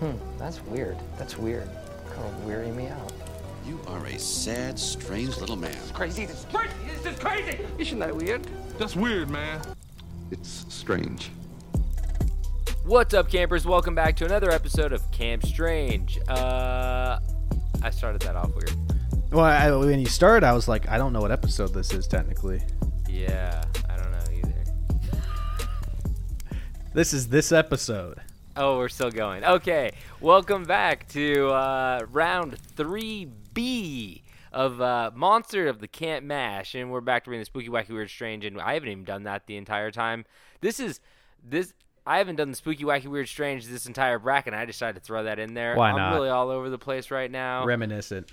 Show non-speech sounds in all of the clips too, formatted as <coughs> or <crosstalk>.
Hmm, that's weird. That's weird. Kind of weary me out. You are a sad, strange little man. It's crazy. This is crazy. This is crazy. Isn't that weird? That's weird, man. It's strange. What's up, campers? Welcome back to another episode of Camp Strange. Uh, I started that off weird. Well, I, when you started, I was like, I don't know what episode this is technically. Yeah, I don't know either. This is this episode. Oh, we're still going. Okay, welcome back to uh, round 3B of uh, Monster of the Camp Mash, and we're back to reading the Spooky, Wacky, Weird, Strange, and I haven't even done that the entire time. This is this. I haven't done the Spooky, Wacky, Weird, Strange this entire bracket. and I decided to throw that in there. Why I'm not? really all over the place right now. Reminiscent.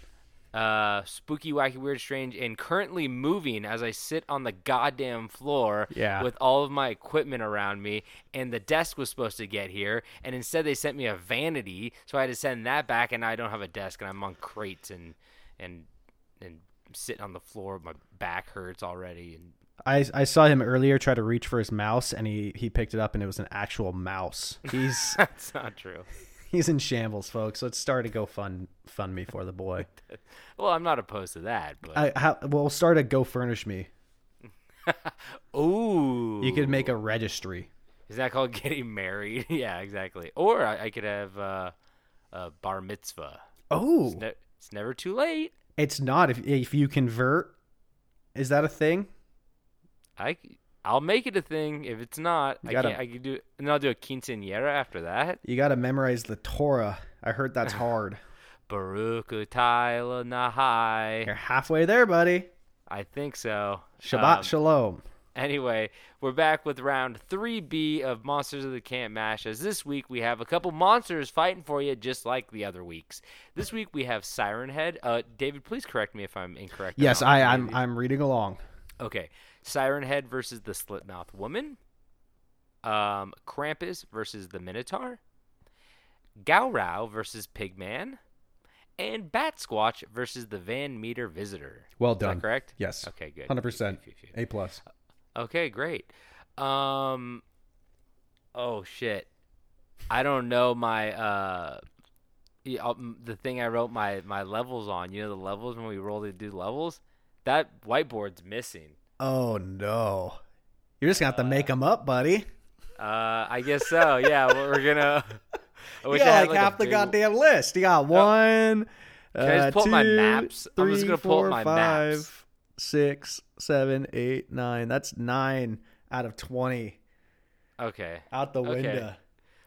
Uh, spooky, wacky, weird, strange, and currently moving as I sit on the goddamn floor Yeah. with all of my equipment around me. And the desk was supposed to get here, and instead they sent me a vanity, so I had to send that back. And I don't have a desk, and I'm on crates and and and sitting on the floor. My back hurts already, and I, I saw him earlier try to reach for his mouse, and he, he picked it up, and it was an actual mouse. He's <laughs> that's not true. <laughs> he's in shambles, folks. Let's start a GoFund fund me for the boy. <laughs> Well, I'm not opposed to that, but I how, we'll start a Go Furnish Me. <laughs> ooh, You could make a registry. Is that called getting married? yeah, exactly. Or I, I could have uh, a bar mitzvah. Oh, It's, ne- it's never too late. it's not if if you convert. Is that a thing? I I'll make it a thing. If it's not, You I gotta- can't. I can do. And I'll do a quinceañera after that. You got to memorize the Torah. I heard that's <laughs> hard. Baruch Utayla Nahai. You're halfway there, buddy. I think so. Shabbat Um, shalom. Anyway, we're back with round 3B of Monsters of the Camp Mash. As this week we have a couple monsters fighting for you, just like the other weeks. This week we have Siren Head. Uh, David, please correct me if I'm incorrect. Yes, I, I'm. I'm reading along. Okay, Siren Head versus the Slit Mouth Woman. Um, Krampus versus the Minotaur. Gowrow versus Pigman. And Bat Squatch versus the Van Meter Visitor. Well Is done. that correct? Yes. Okay, good. Hundred percent. Phew, phew, phew. A plus. Okay, great. Um, oh shit, I don't know my uh, um, the thing I wrote my my levels on. You know the levels when we roll to do levels. That whiteboard's missing. Oh no. You're just gonna have to make them up, buddy. Uh, I guess so. Yeah, we're gonna. <laughs> I wish I had, like, a half the big- goddamn list. You got one. Can I just uh, pull up my two, maps? I'm just gonna pull four, my five, maps. six, seven, eight, nine. That's nine out of twenty. Okay. Out the Okay. window.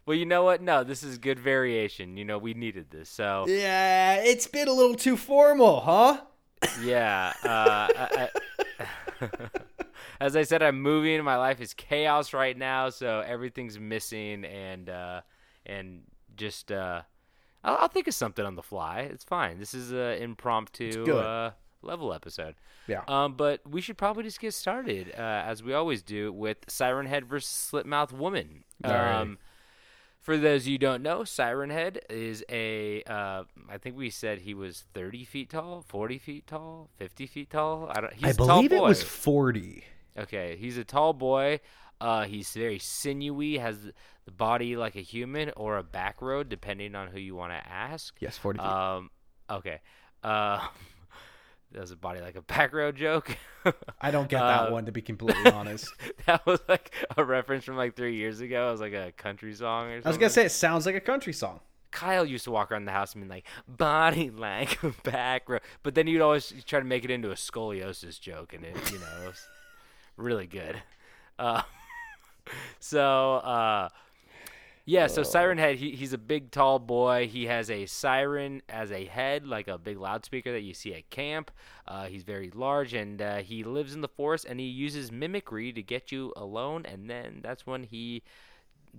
Well, you know what? No, this is good variation. You know, we needed this. So Yeah, it's been a little too formal, huh? Yeah. Uh, I, I, as I said, I'm moving. My life is chaos right now, so everything's missing, and uh, and just uh, I'll, I'll think of something on the fly. It's fine. This is an impromptu uh, level episode. Yeah. Um, but we should probably just get started, uh, as we always do, with Siren Head versus Slipmouth Woman. Um, for those of you who don't know, Siren Head is a. Uh, I think we said he was 30 feet tall, 40 feet tall, 50 feet tall. I don't. He's I a tall believe it was forty. Okay, he's a tall boy. Uh, he's very sinewy, has the body like a human or a back road, depending on who you want to ask. Yes, forty feet. Um, okay. Uh, <laughs> that was a body like a <laughs> back road joke. I don't get uh, that one to be completely <laughs> honest. that was like a reference from like three years ago. It was like a country song or something. I was gonna say it sounds like a country song. Kyle used to walk around the house and be like, body like a back road. But then you'd always try to make it into a scoliosis joke, and it, you know, it was <laughs> really good. Uh, so, uh, yeah, so Siren Head, he, he's a big, tall boy. He has a siren as a head, like a big loudspeaker that you see at camp. Uh, he's very large, and uh, he lives in the forest, and he uses mimicry to get you alone, and then that's when he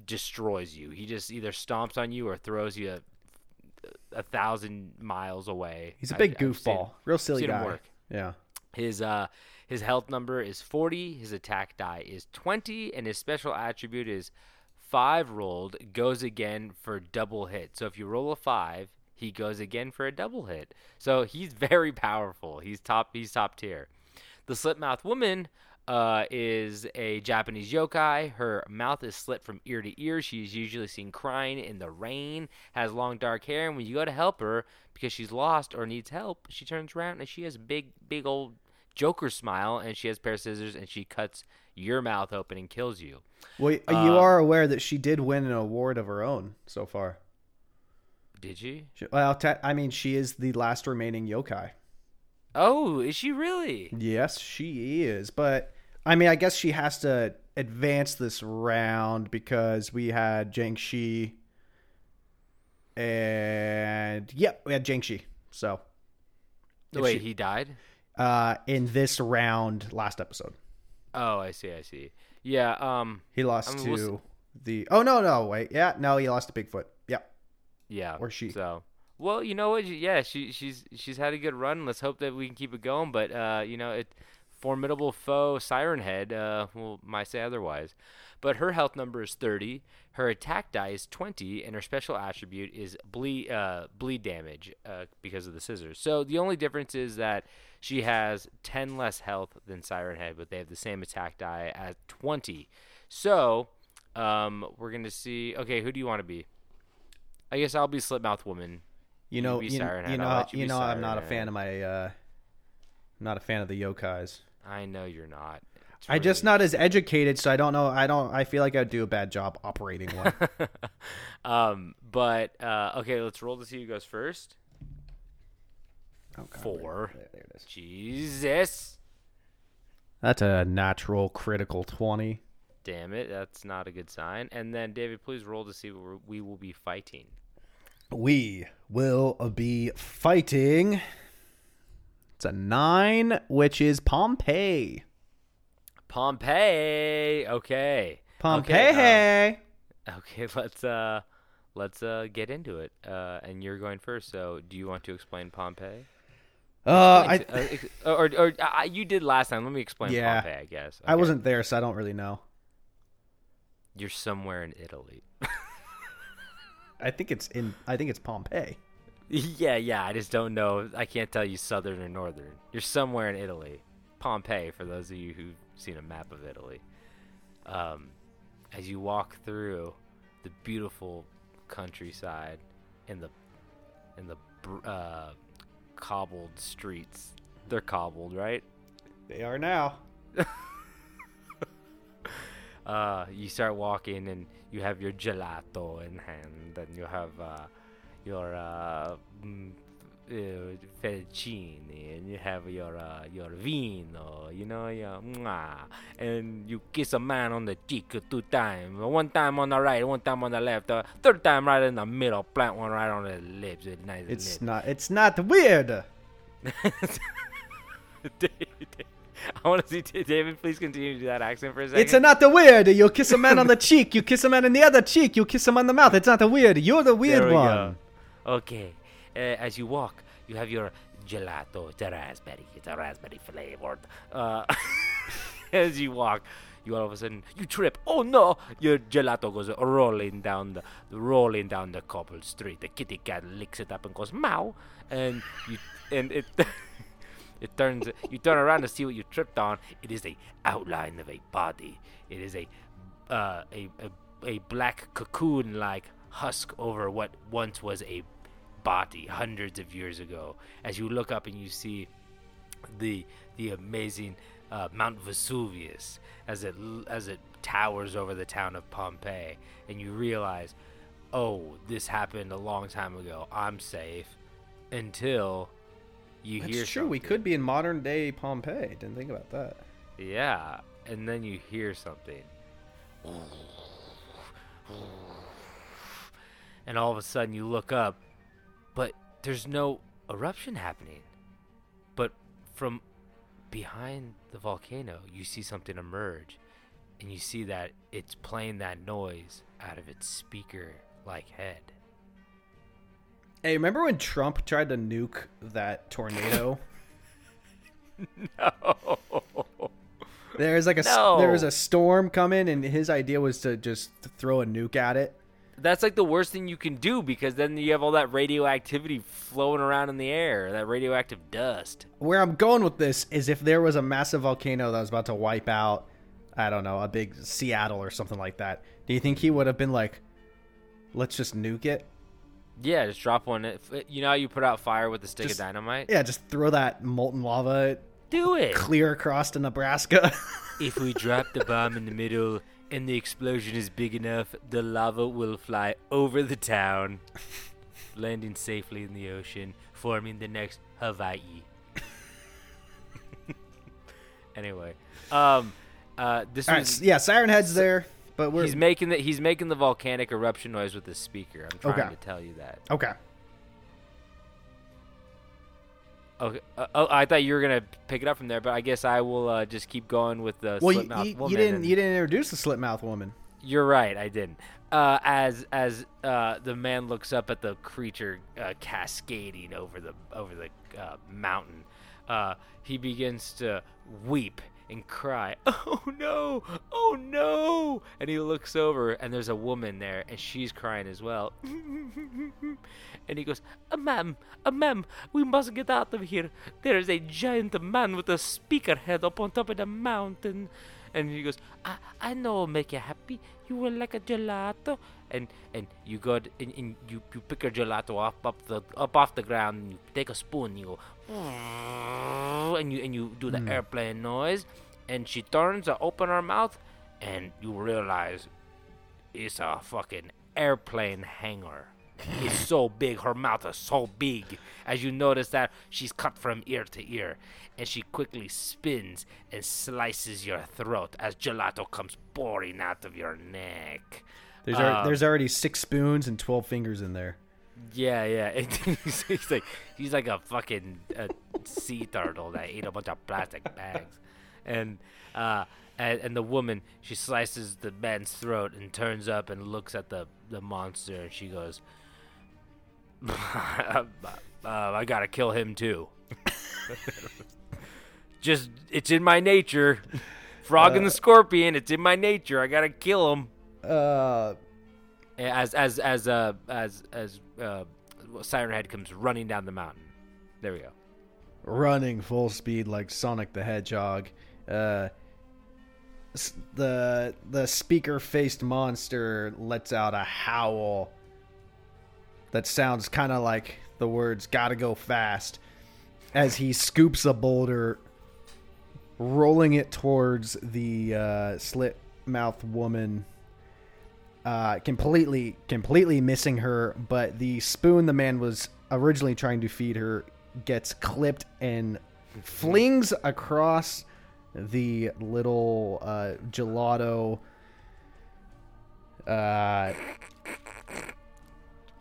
destroys you. He just either stomps on you or throws you a, a thousand miles away. He's a big seen- goofball, real silly seen guy. work. Yeah. His uh his health number is 40, his attack die is 20, and his special attribute is 5 rolled goes again for double hit. So if you roll a 5, he goes again for a double hit. So he's <laughs> very powerful. He's top he's top tier. The Slipmouth woman uh, is a Japanese yokai. Her mouth is slit from ear to ear. She is usually seen crying in the rain, has long dark hair, and when you go to help her because she's lost or needs help, she turns around and she has a big, big old Joker smile, and she has pair of scissors, and she cuts your mouth open and kills you. Well, you Uh, are aware that she did win an award of her own so far. Did she? She- Well, te- I mean, she is the last remaining yokai. Oh, is she really? Yes, she is. But I mean, I guess she has to advance this round because we had Jiangshi. And yep, we had Jiangshi. So Wait, she- he died? uh, in this round, last episode, Oh, I see, I see. Yeah, um, he lost I mean, to we'll the. Oh no, no, wait, yeah, no, he lost to Bigfoot. Yep. yeah. Or she. So, well, you know what? Yeah, she she's she's had a good run. Let's hope that we can keep it going. But uh, you know, it formidable foe Siren Head uh, well, might say otherwise. But her health number is 30. Her attack die is 20, and her special attribute is bleed uh, bleed damage uh, because of the scissors. So the only difference is that she has 10 less health than Siren Head, but they have the same attack die at 20. So um, we're gonna see. Okay, who do you want to be? I guess I'll be Slipmouth Woman. You know, you, you know, you you know, I'm not a fan of my. uh I'm not a fan of the yokais. I know you're not. It's I just not as educated, so I don't know. I don't. I feel like I'd do a bad job operating one. <laughs> um, but uh, okay, let's roll to see who goes first. Oh, God, Four. There, there it is. Jesus, That's a natural critical twenty. damn it, that's not a good sign. And then David, please roll to see where we will be fighting. We will be fighting. It's a nine, which is Pompeii. Pompeii. Okay. Pompeii. Okay, um, okay, <laughs> let's uh, let's uh, get into it. Uh, and you're going first. So, do you want to explain Pompeii? Uh, I Uh, ex- or or uh, you did last time. Let me explain Yeah. Pompeii. I guess. I wasn't there, so I don't really know. You're somewhere in Italy. I think it's in. I think it's Pompeii. <laughs> Yeah, yeah. I just don't know. I can't tell you southern or northern. You're somewhere in Italy. Pompeii, for those of you who've seen a map of Italy. Um, as you walk through the beautiful countryside in the in the uh, cobbled streets, they're cobbled, right? They are now. <laughs> uh, you start walking and you have your gelato in hand, and you have uh, your uh, mm, uh, fettuccine, and you have your uh, your vino, you know, your mwah, and you kiss a man on the cheek two times, one time on the right, one time on the left, uh, third time right in the middle, plant one right on the lips, with nice It's lips. not. It's not weird. <laughs> I want to see David. Please continue to do that accent for a second. It's not the weird. You kiss a man on the cheek. You kiss a man in the other cheek. You kiss him on the mouth. It's not the weird. You're the weird we one. go. Okay. Uh, as you walk, you have your gelato. It's a raspberry. It's a raspberry flavored. Uh, <laughs> as you walk, you all of a sudden you trip. Oh no! Your gelato goes rolling down the rolling down the cobbled street. The kitty cat licks it up and goes meow, and you and it. <laughs> It turns. You turn around to see what you tripped on. It is a outline of a body. It is a uh, a, a a black cocoon-like husk over what once was a body hundreds of years ago. As you look up and you see the the amazing uh, Mount Vesuvius as it as it towers over the town of Pompeii, and you realize, oh, this happened a long time ago. I'm safe until you hear. It's true. We could be in modern day Pompeii. Didn't think about that. Yeah, and then you hear something. And all of a sudden you look up, but there's no eruption happening. But from behind the volcano, you see something emerge. And you see that it's playing that noise out of its speaker like head. Hey, remember when Trump tried to nuke that tornado? <laughs> No. There's like a No. there was a storm coming, and his idea was to just throw a nuke at it. That's like the worst thing you can do because then you have all that radioactivity flowing around in the air, that radioactive dust. Where I'm going with this is if there was a massive volcano that was about to wipe out, I don't know, a big Seattle or something like that. Do you think he would have been like, "Let's just nuke it"? Yeah, just drop one. You know how you put out fire with a stick Just- of dynamite? Yeah, just throw that molten lava Do it. clear across to Nebraska. <laughs> if we drop the bomb in the middle and the explosion is big enough, the lava will fly over the town, <laughs> landing safely in the ocean, forming the next Hawaii. <laughs> anyway, um, uh, this All right, was s- yeah, Siren Head's there, but we're he's making the he's making the volcanic eruption noise with his speaker. I'm trying Okay. to tell you that. okay. Okay. Uh, oh, I thought you were gonna pick it up from there, but I guess I will uh, just keep going with the Well, you, Slipmouth you, woman you didn't you didn't introduce the slit mouth woman. You're right, I didn't. Uh, as as uh, the man looks up at the creature uh, cascading over the over the uh, mountain, uh, he begins to weep and cry. <laughs> Oh no! Oh no! And he looks over, and there's a woman there, and she's crying as well. <laughs> and he goes, A "Ma'am, a ma'am, we must get out of here. There is a giant man with a speaker head up on top of the mountain." And he goes, I, I know will make you happy. You will like a gelato. And and you go and, and you, you pick your gelato up up the up off the ground and you take a spoon, you go and you and you do the mm. airplane noise and she turns to open her mouth and you realize it's a fucking airplane hangar. It's so big, her mouth is so big. As you notice that she's cut from ear to ear, and she quickly spins and slices your throat as gelato comes pouring out of your neck. There's Um, there's already six spoons and twelve fingers in there. Yeah, yeah. <laughs> He's, like he's like a fucking uh, sea turtle that ate a bunch of plastic bags, and uh, and, and the woman she slices the man's throat and turns up and looks at the the monster and she goes, uh, <laughs> "I gotta kill him too." <laughs> Just it's in my nature. Frog and the scorpion, it's in my nature. I gotta kill him Uh, as as as uh as as uh Siren Head comes running down the mountain. There we go. running full speed like Sonic the Hedgehog. Uh, the the speaker faced monster lets out a howl that sounds kind of like the words "gotta go fast" as he scoops a boulder, rolling it towards the uh, slit mouth woman. Uh, completely, completely missing her, but the spoon the man was originally trying to feed her gets clipped and flings across the little uh, gelato uh,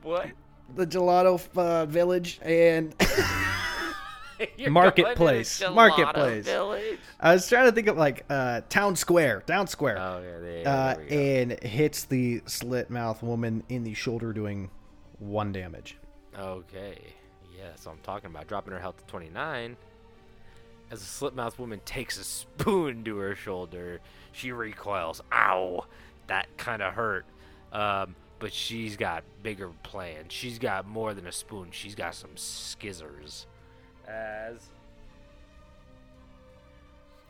What? the gelato uh, village and <laughs> Marketplace. Marketplace. I was trying to think of like uh, town square, town square, Oh yeah, there, uh, there go. and hits the slit mouth woman in the shoulder, doing one damage. Okay. Yeah, that's what I'm talking about. Dropping her health to 29. As the slit mouth woman takes a spoon to her shoulder, she recoils. Ow! That kind of hurt. Um, but she's got bigger plans. She's got more than a spoon. She's got some skizzers. As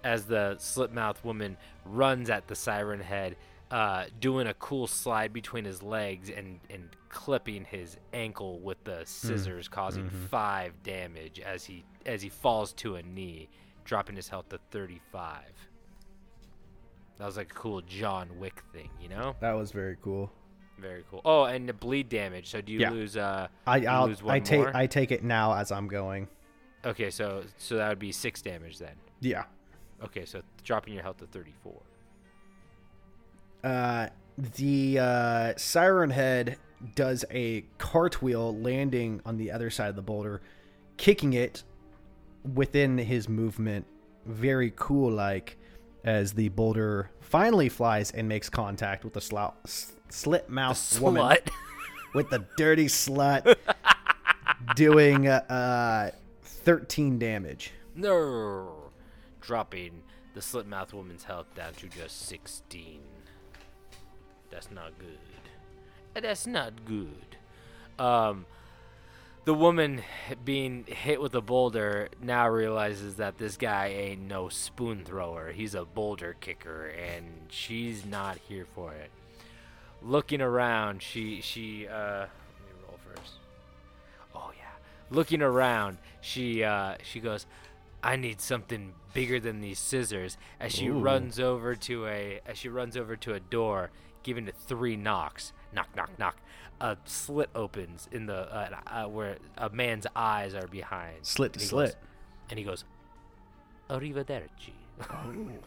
as the slipmouth woman runs at the siren head, uh, doing a cool slide between his legs and, and clipping his ankle with the scissors, causing five damage as he as he falls to a knee, dropping his health to thirty five. That was like a cool John Wick thing, you know? That was very cool. Very cool. Oh, and the bleed damage. So do you Yeah. lose? Uh, I I'll, lose one I take more? I take it now as I'm going. Okay, so so that would be six damage then. Yeah. Okay, so dropping your health to thirty four. Uh, the uh, siren head does a cartwheel, landing on the other side of the boulder, kicking it within his movement. Very cool, like as the boulder finally flies and makes contact with the sl- slit mouth woman <laughs> with the dirty slut, doing uh, 13 damage. No. Dropping the slit mouth woman's health down to just 16. That's not good. That's not good. Um, the woman being hit with a boulder now realizes that this guy ain't no spoon thrower. He's a boulder kicker, and she's not here for it. Looking around, she she uh, let me roll first. Oh yeah, looking around, she uh, she goes, "I need something bigger than these scissors." As she Ooh. runs over to a as she runs over to a door, giving it three knocks. Knock, knock, knock. A slit opens in the uh, uh, where a man's eyes are behind. Slit to slit. goes- and he goes, "Arrivederci." <laughs>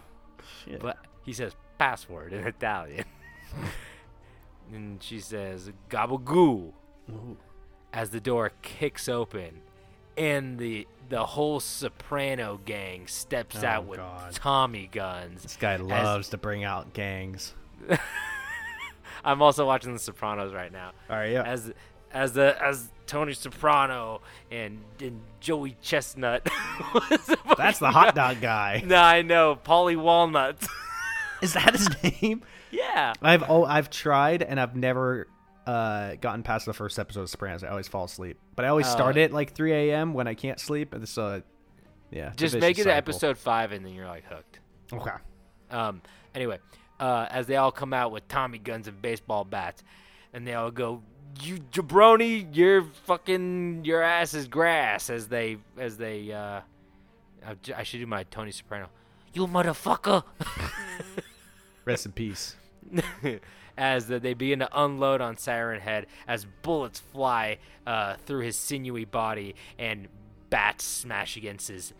Shit. But he says password in Italian. <laughs> and she says gabagoo as the door kicks open and the the whole soprano gang steps Oh, out with God. Tommy guns. this guy loves to bring out gangs. <laughs> I'm also watching The Sopranos right now. All right, yeah. As as the as Tony Soprano and, and Joey Chestnut. <laughs> That's the hot dog guy. <laughs> No, I know. Paulie Walnut. Is that his name? Yeah. I've oh I've tried and I've never uh, gotten past the first episode of Sopranos. I always fall asleep, but I always Oh. start it like 3 a.m. when I can't sleep. And so, yeah, Just make it to cycle. episode five and then you're like hooked. Okay. Um, anyway, uh, as they all come out with Tommy guns and baseball bats, and they all go, "You jabroni, your fucking your ass is grass." As they as they, uh, I should do my Tony Soprano. You motherfucker. <laughs> Rest in peace. <laughs> as they begin to unload on Siren Head as bullets fly uh, through his sinewy body and bats smash against his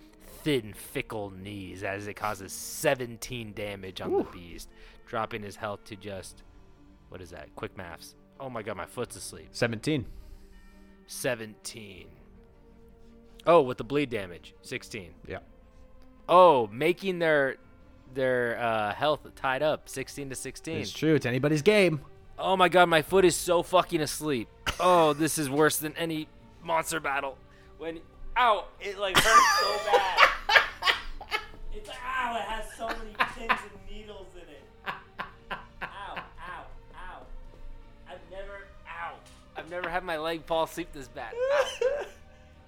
thin, fickle knees as it causes 17 damage on the beast, dropping his health to just what is that? Quick maths. Oh my god, my foot's asleep. 17. 17. Oh, with the bleed damage, 16. Yeah. Oh, making their their uh, health tied up, 16 to 16. It's true. It's anybody's game. Oh my god, my foot is so fucking asleep. Oh, this is worse than any monster battle. When ow, it like hurts so bad. <laughs> It's ow, it has so many pins and needles in it. Ow, ow, ow. I've never ow. I've never had my leg fall asleep this bad. Ow.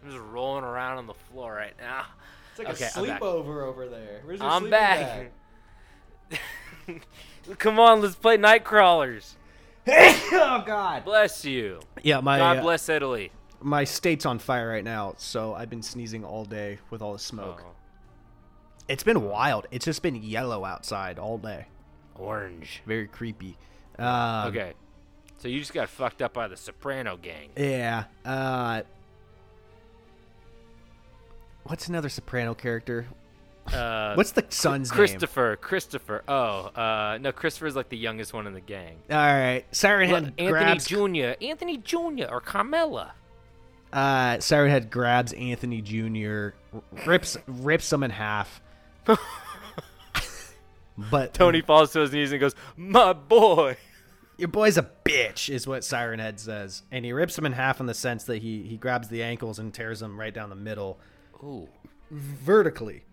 I'm just rolling around on the floor right now. It's Okay, a sleepover over there. Where's I'm back. <laughs> Come on, let's play night crawlers. <laughs> oh God. Bless you. Yeah, my God uh, bless Italy. my state's on fire right now, so I've been sneezing all day with all the smoke. Oh, It's been wild. It's just been yellow outside all day. orange. Very creepy. Um, Okay. So you just got fucked up by the Soprano gang. Yeah. Uh, what's another Soprano character? Uh, What's the son's name? Christopher? Christopher. Oh, uh, no, Christopher's like the youngest one in the gang. All right. Siren Head Anthony grabs. Jr. Anthony Jr. or Carmela. Uh, Siren Head grabs Anthony Jr. rips rips him in half. <laughs> but Tony falls to his knees and goes, "My boy." your boy's a bitch, is what Siren Head says, and he rips him in half in the sense that he he grabs the ankles and tears him right down the middle. Ooh. vertically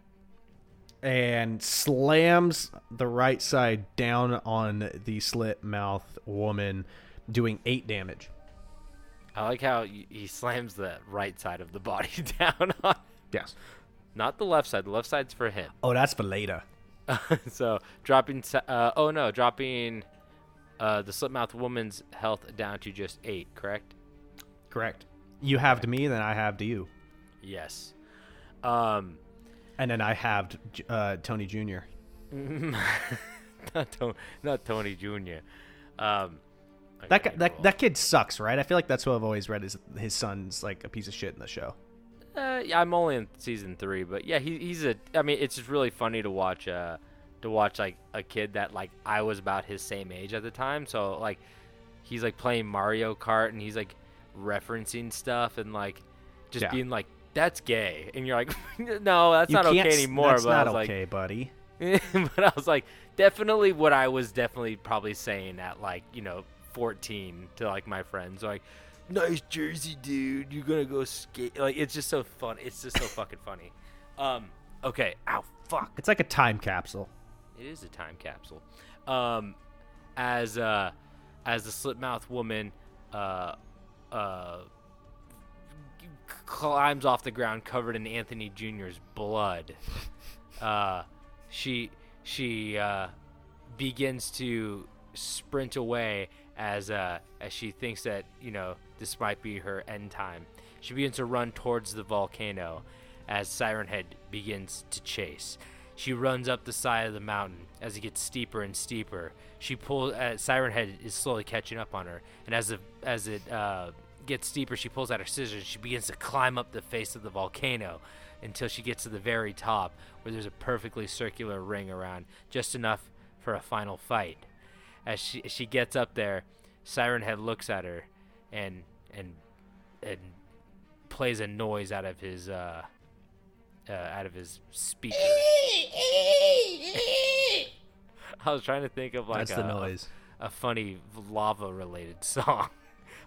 and slams the right side down on the slit mouth woman, doing eight damage. I like how he slams the right side of the body <laughs> down on, Yes. not the left side. The left side's for him. Oh, that's for later. <laughs> so dropping. Uh, oh no, dropping uh, the slit mouth woman's health down to just eight. Correct. Correct. You have to me, then I have to you, Yes. Um. and then I have uh, Tony Jr. <laughs> not, Tony, not Tony Jr. Um, That guy, that that kid sucks, right? I feel like that's what I've always read is his son's like a piece of shit in the show. Uh, yeah, I'm only in season three, but yeah, he, he's a. I mean, it's just really funny to watch. Uh, to watch like a kid that like I was about his same age at the time. So like, he's like playing Mario Kart and he's like referencing stuff and like just Yeah. being like, "That's gay," and you're like, <laughs> "No, that's You not okay anymore." That's but not I was okay, buddy. <laughs> but I was like, definitely what I was definitely probably saying at like you know 14 to like my friends like. Nice jersey, dude. You're gonna go skate. Like it's just so fun. It's just so fucking funny. Um. Okay. Ow. Fuck. It's like a time capsule. It is a time capsule. Um, as uh, as the slipmouth woman uh, uh, climbs off the ground covered in Anthony Jr.'s blood. <laughs> Uh, she she uh, begins to sprint away as uh, as she thinks that you know this might be her end time. She begins to run towards the volcano as Siren Head begins to chase. She runs up the side of the mountain as it gets steeper and steeper. She pulls. Uh, Siren Head is slowly catching up on her, and as the as it uh, gets steeper, she pulls out her scissors. She begins to climb up the face of the volcano until she gets to the very top, where there's a perfectly circular ring around, just enough for a final fight. As she as she gets up there, Siren Head looks at her, and and and plays a noise out of his uh, uh, out of his speaker. <laughs> I was trying to think of like That's a, the noise. a funny lava related <laughs> song.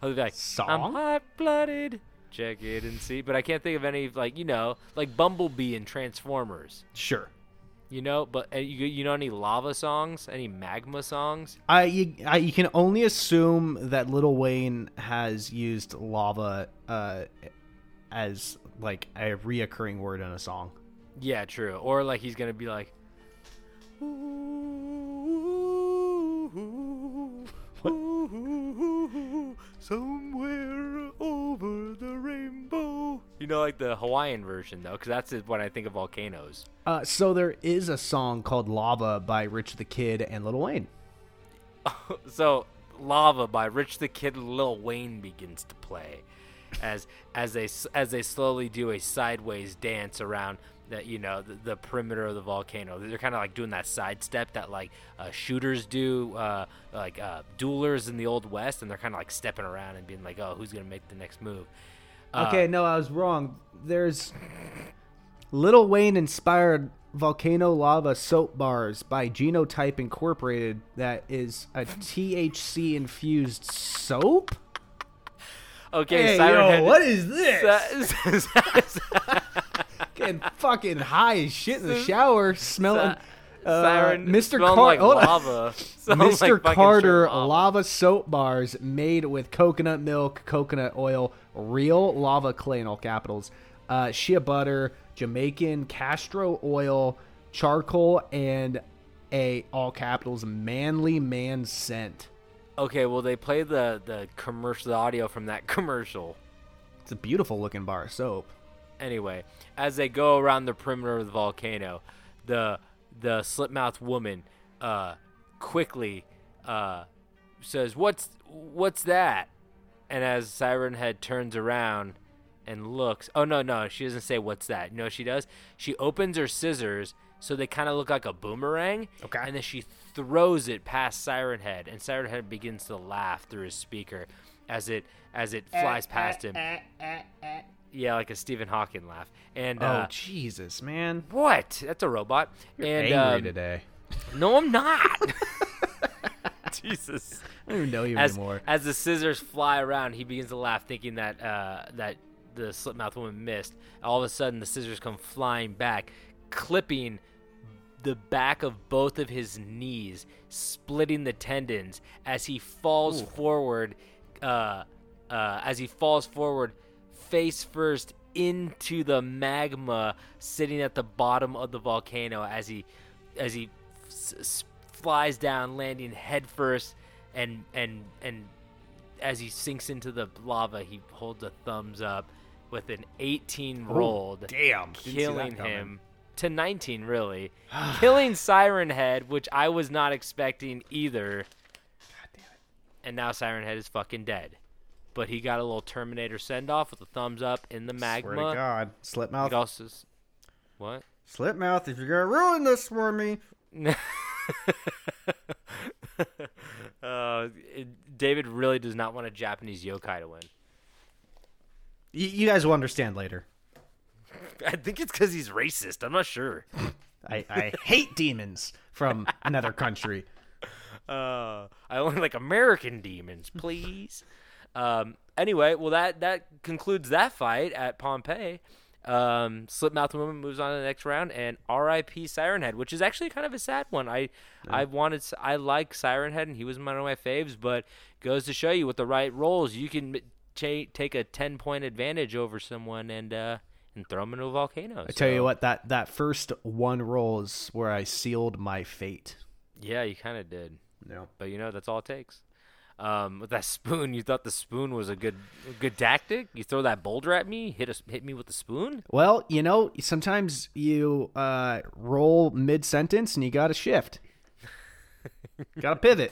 Was like, I'm hot blooded. Check it and see, but I can't think of any like you know like Bumblebee and Transformers. Sure. You know, but uh, you you know any lava songs? Any magma songs? I you, I you can only assume that Little Wayne has used lava uh, as like a reoccurring word in a song. Yeah, true. Or like he's gonna be like, somewhere over the rainbow. You know, like the Hawaiian version though, because that's when I think of volcanoes. Uh, so there is a song called "Lava" by Rich the Kid and Lil Wayne. <laughs> so lava by rich the kid and lil wayne begins to play as as they as they slowly do a sideways dance around that you know the, the perimeter of the volcano they're kind of like doing that sidestep that like uh, shooters do uh, like uh, duelers in the old west and they're kind of like stepping around and being like oh who's gonna make the next move Uh, Okay, no, I was wrong. There's Little Wayne inspired volcano lava soap bars by Genotype Incorporated. That is a THC infused soap. okay Hey, Siren yo, Head- what is this? <laughs> Getting fucking high as shit in the shower, smelling. uh, Siren Mr. Car- like lava <laughs> Mr. like Carter lava. lava soap bars made with coconut milk, coconut oil, real lava clay in all capitals, uh, shea butter, Jamaican castor oil, charcoal, and a all capitals manly man scent. Okay, well they play the the commercial, the audio from that <laughs> commercial. It's a beautiful looking bar of soap. Anyway, as they go around the perimeter of the volcano, the the slipmouth woman uh, quickly uh, says, "What's what's that?" And as Siren Head turns around and looks, oh no no, she doesn't say what's that. You know she does? She opens her scissors so they kind of look like a boomerang. Okay. And then she throws it past Siren Head, and Siren Head begins to laugh through his speaker as it as it flies past him. Eh, eh, eh, Yeah, like a Stephen Hawking laugh. And oh uh, Jesus, man! what? That's a robot. and Angry um, today. no, I'm not. <laughs> <laughs> Jesus. I don't even know you As anymore. as the scissors fly around, he begins to laugh, thinking that uh, that the slipmouth woman missed. All of a sudden, the scissors come flying back, clipping the back of both of his knees, splitting the tendons as he falls forward. Uh, uh, as he falls forward, face first into the magma sitting at the bottom of the volcano as he as he s- flies down landing head first and and and as he sinks into the lava he holds a thumbs up with an 18 rolled damn. See that killing him to 19 really. <sighs> Killing siren head which i was not expecting either. and now siren head is fucking dead but he got a little terminator send off with a thumbs up in the magma Swear to God, It Slipmouth. also s- what Slipmouth, if you're gonna ruin this for me, <laughs> uh, it- David really does not want a Japanese yokai to win. Y- you guys will understand later. <laughs> I think it's because he's racist. I'm not sure. <laughs> I, I hate demons from another country. Uh, I only like American demons, please. Um, anyway, well that that concludes that fight at Pompeii. Um, Slipmouth Woman moves on to the next round, and R.I.P. Siren Head, which is actually kind of a sad one. I I wanted I like Siren Head, and he was one of my faves, but goes to show you with the right rolls, you can m- ta- take a ten point advantage over someone and uh and throw them into a volcano. I tell you what, that that first one roll is where I sealed my fate. Yeah, you kind of did. No. but you know that's all it takes. Um, with that <laughs> spoon, you thought the spoon was a good, a good tactic. You throw that boulder at me, hit us, hit me with the spoon. Well, you know, sometimes you uh, roll mid sentence and you got to shift. <laughs> got to pivot.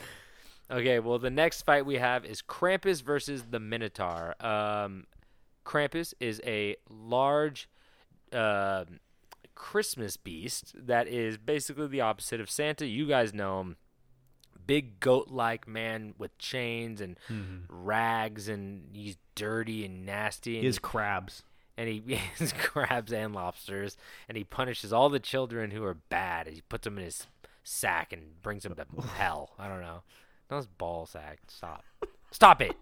Okay, well the next fight we have is Krampus versus the Minotaur. Um, Krampus is a large uh, Christmas beast that is basically the opposite of Santa. You guys know him. Big goat-like man with chains and rags, and he's dirty and nasty. And He he- crabs. and he <laughs> crabs and lobsters, and he punishes all the children who are bad. He puts them in his sack and brings them to <laughs> hell. I don't know. Not his ball sack. Stop. Stop it.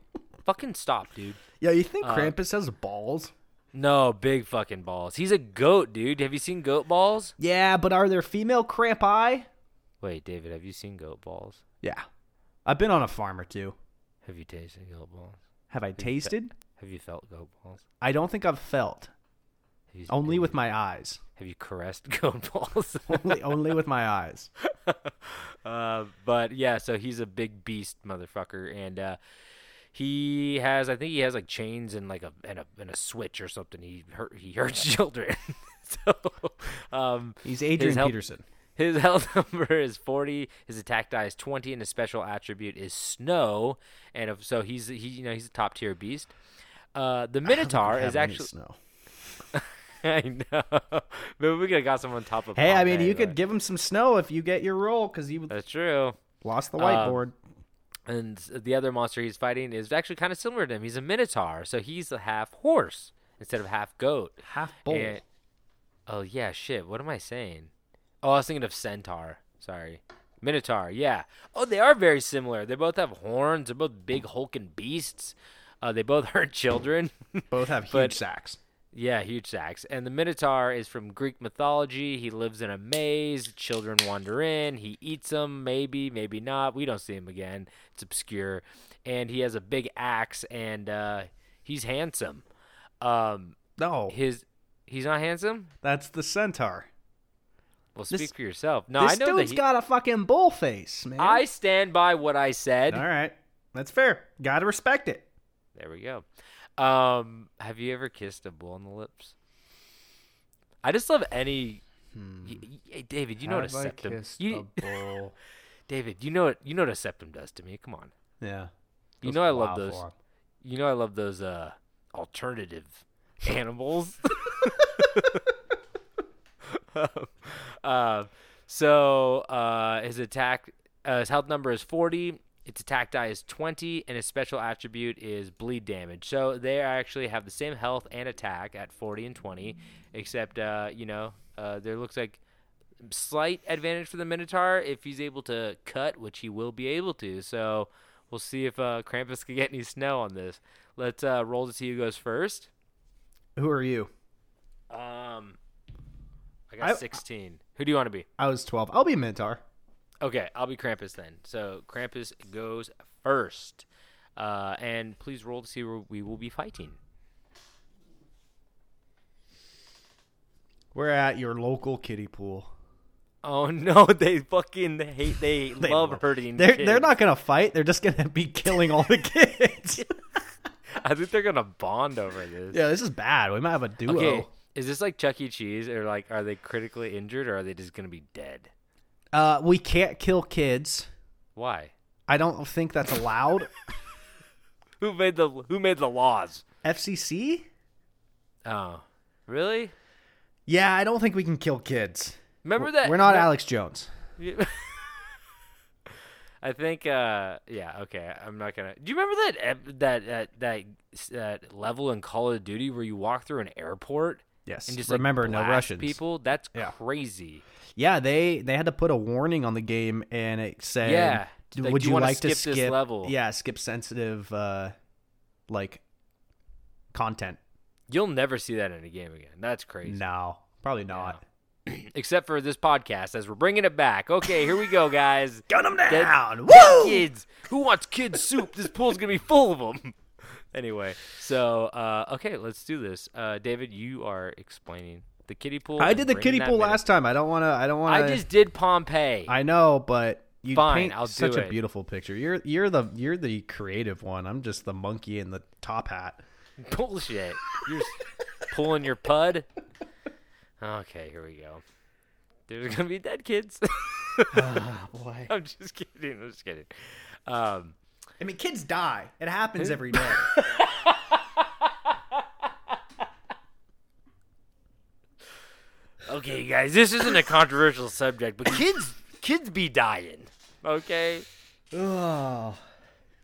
Fucking stop, dude. Yeah, you think Uh, Krampus has balls? No, big fucking balls. He's a goat, dude. Have you seen goat balls? Yeah, but are there female cramp eye? Wait, David, have you seen goat balls? Yeah. I've been on a farm or two. Have you tasted goat balls? Have I tasted? Have you felt goat balls? I don't think I've felt. Have you, Only with you- my eyes. Have you caressed <laughs> goat balls? <laughs> only, only with my eyes. <laughs> uh, but yeah, so he's a big beast motherfucker, and uh, he has, I think he has like chains and like a and a and a switch or something. He hurt he hurts children. so um, He's Adrian Peterson. His <laughs> health number is 40. His attack die is 20, and his special attribute is snow. And if, so he's he you know he's a top tier beast. Uh, the Minotaur is actually snow. <laughs> I know. Maybe we could have got someone on top of. Hey, I mean, you could give him some snow if you get your roll because you That's true. lost the Uh, whiteboard. And the other monster he's fighting is actually kind of similar to him. He's a minotaur, so he's a half horse instead of half goat. Half bull. And- oh yeah, shit. What am I saying? Oh, I was thinking of centaur. Sorry, minotaur. Yeah. Oh, they are very similar. They both have horns. They're both big hulking beasts. Uh, they both <laughs> hurt children. Both have <laughs> huge but- sacks. Yeah, huge sacks. And the Minotaur is from Greek mythology. He lives in a maze. Children wander in. He eats them, maybe, maybe not. We don't see him again. It's obscure. And he has a big axe, and uh, he's handsome. Um, No, his he's not handsome. that's the centaur. Well, This- speak for yourself. No, this I know that dude's he, got a fucking bull face, man. I stand by what I said. All right, that's fair. Got to respect it. There we go. Um, have you ever kissed a bull on the lips? I just love any. Y- y- hey, David, you know what a Hmm. Have I septum. You, a <laughs> bull? David, you know what you know what a septum does to me. Come on, yeah. you know I love those. for him. You know I love those uh alternative <laughs> animals. <laughs> uh, <laughs> so uh, his attack, uh, his health number is forty. Its attack die is twenty, and his special attribute is bleed damage. So they actually have the same health and attack at forty and twenty, except uh, you know uh, there looks like slight advantage for the Minotaur if he's able to cut, which he will be able to. So we'll see if uh, Krampus can get any snow on this. Let's uh, roll to see who goes first. Who are you? Um, I got I- 16. Who do you want to be? I was twelve. I'll be Minotaur. Okay, I'll be Krampus then. So Krampus goes first. Uh, and please roll to see where we will be fighting. We're at your local kiddie pool. Oh <laughs> no, they fucking hate. They, <laughs> They love love- hurting. They're kids. they're not gonna fight. They're just gonna be killing all the kids. <laughs> I think they're gonna bond over this. yeah, this is bad. We might have a duo. Okay, is this like Chuck E. Cheese, or like are they critically injured, or are they just gonna be dead? Uh, we can't kill kids. Why? I don't think that's allowed. <laughs> Who made the Who made the laws? FCC? Oh, really? Yeah, I don't think we can kill kids. Remember that? We're not Alex Jones. <laughs> I think. uh Yeah. Okay. I'm not gonna. Do you remember that that that that that level in Call of Duty where you walk through an airport Yes. and just remember like, no Russians. people? That's Yeah. crazy. Yeah, they they had to put a warning on the game, and it said, Yeah. Like, would do you you like to skip this level?" Yeah, skip sensitive, uh, like content." You'll never see that in a game again. That's crazy. No, probably not. <clears throat> Except for this podcast, as we're bringing it back. Okay, here we go, guys. <laughs> Gun them Dead- down. dead Woo! kids. Who wants kid soup? This pool's gonna be full of them. Anyway, so uh, okay, let's do this. Uh, David, you are explaining the kiddie pool. I did the kiddie pool minute. last time. I don't want to. I don't want I just did Pompeii. I know, but you Fine, paint I'll such a it. beautiful picture. You're you're the you're the creative one. I'm just the monkey in the top hat. <laughs> Bullshit. You're pulling your pud. Okay, here we go. There's gonna be dead kids. <laughs> Boy, I'm just kidding. I'm just kidding. Um, I mean, kids die. It happens every day. <laughs> okay, guys, this isn't a controversial subject, but kids, kids be dying. Okay. oh,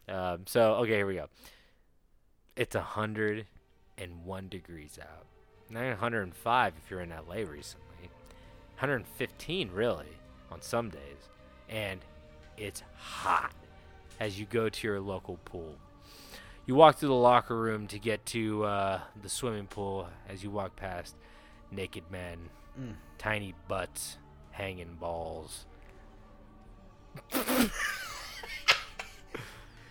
Um, so okay, here we go. It's a hundred and one degrees out. Nine hundred and five if you're in LA recently. 115 really on some days, and it's hot as you go to your local pool. You walk through the locker room to get to uh, the swimming pool. As you walk past naked men, tiny butts, hanging balls.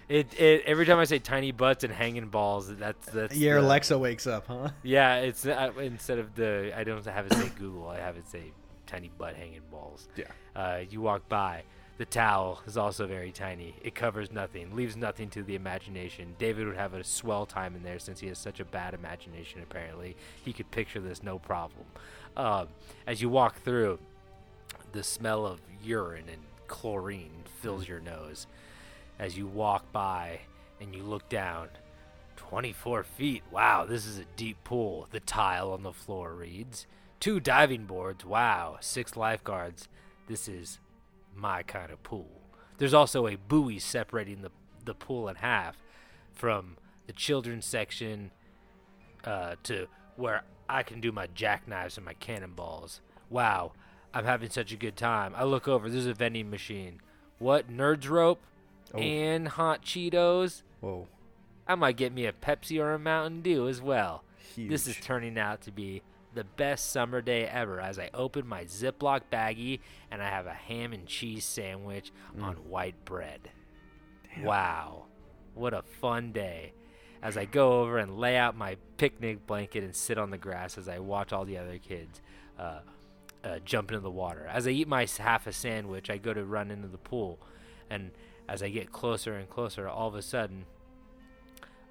It, it every time I say tiny butts and hanging balls, that's that's your the- Alexa wakes up, huh? Yeah, it's uh, instead of the I don't have it say <coughs> Google, I have it say tiny butt hanging balls. Yeah. Uh, you walk by. The towel is also very tiny. It covers nothing, leaves nothing to the imagination. David would have a swell time in there since he has such a bad imagination. Apparently, he could picture this no problem. Um, as you walk through, the smell of urine and chlorine fills your nose as you walk by and you look down 24 feet wow this is a deep pool the tile on the floor reads two diving boards wow six lifeguards this is my kind of pool there's also a buoy separating the, the pool in half from the children's section uh, to where I can do my jackknives and my cannonballs. Wow, I'm having such a good time. I look over, there's a vending machine. What, Nerds Rope and Hot Cheetos? Whoa. I might get me a Pepsi or a Mountain Dew as well. This is turning out to be the best summer day ever as I open my Ziploc baggie and I have a ham and cheese sandwich on white bread. Wow. What a fun day. As I go over and lay out my picnic blanket and sit on the grass as I watch all the other kids uh, uh, jump into the water. As I eat my half a sandwich, I go to run into the pool. And as I get closer and closer, all of a sudden,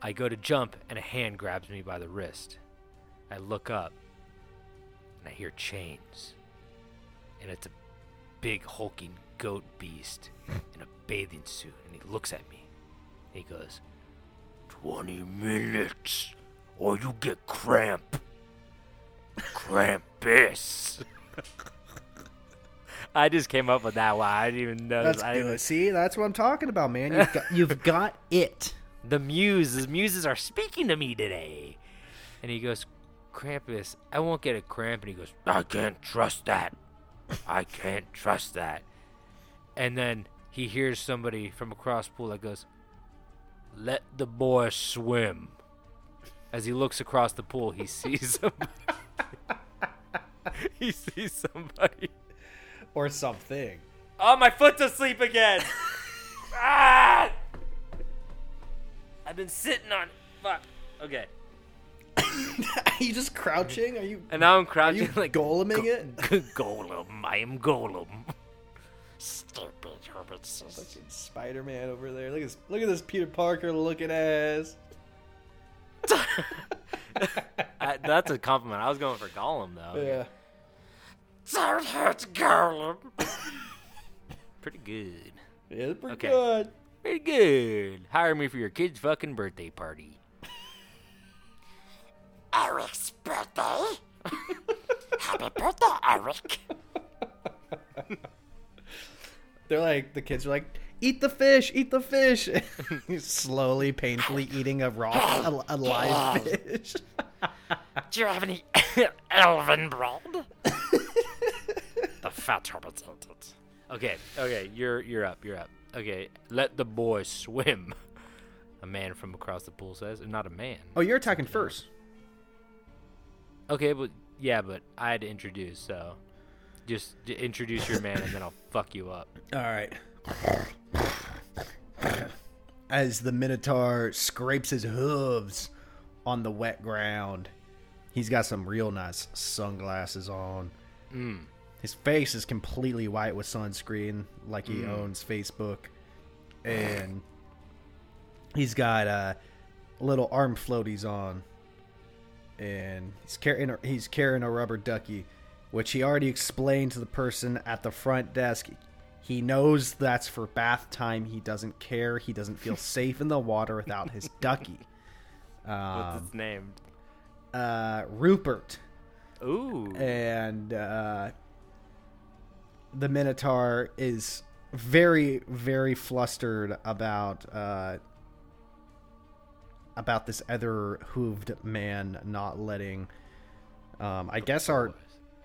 I go to jump and a hand grabs me by the wrist. I look up and I hear chains. And it's a big hulking goat beast in a bathing suit and he looks at me. He goes, 20 minutes or you get cramp. Krampus. <laughs> I just came up with that one. I didn't even know. That's I didn't. See, that's what I'm talking about, man. You've got, you've got it. <laughs> the muses muses are speaking to me today and he goes krampus i won't get a cramp and he goes i can't trust that i can't trust that and then he hears somebody from across pool that goes let the boy swim as he looks across the pool he sees <laughs> somebody he sees somebody Or something. Oh, my foot's asleep again. <laughs> ah! I've been sitting on it. Fuck. Okay. <laughs> Are you just crouching? Are you And now I'm are you crouching like goleming it? <laughs> Golem. I am Golem. Stupid Herbert says. Spider Man over there. Look at this, look at this Peter Parker looking ass. <laughs> I- That's a compliment. I was going for Gollum though. Yeah. Don't hurt Gollum. Pretty good. Yeah, pretty Okay. good. Pretty good. Hire me for your kid's fucking birthday party. Eric's birthday? <laughs> Happy birthday, Eric. <laughs> They're like the kids are like, eat the fish, eat the fish. He's <laughs> slowly, painfully eating a raw, a, a live fish. Do you have any elven bread? the fat represented. Okay, okay, you're you're up, you're up. Okay, let the boy swim. A man from across the pool says, not a man. oh, you're attacking first. Okay, but yeah, but I had to introduce, so just introduce your man, and then I'll fuck you up. All right. As the Minotaur scrapes his hooves on the wet ground, he's got some real nice sunglasses on. Mm. His face is completely white with sunscreen, like he owns Facebook, and he's got uh, little arm floaties on, and he's carrying a, he's carrying a rubber ducky, which he already explained to the person at the front desk. He knows that's for bath time. He doesn't care. He doesn't feel <laughs> safe in the water without his ducky. What's Um, its name? uh, Rupert Ooh. and uh, the Minotaur is very, very flustered about uh, about this other hooved man not letting. Um, I guess our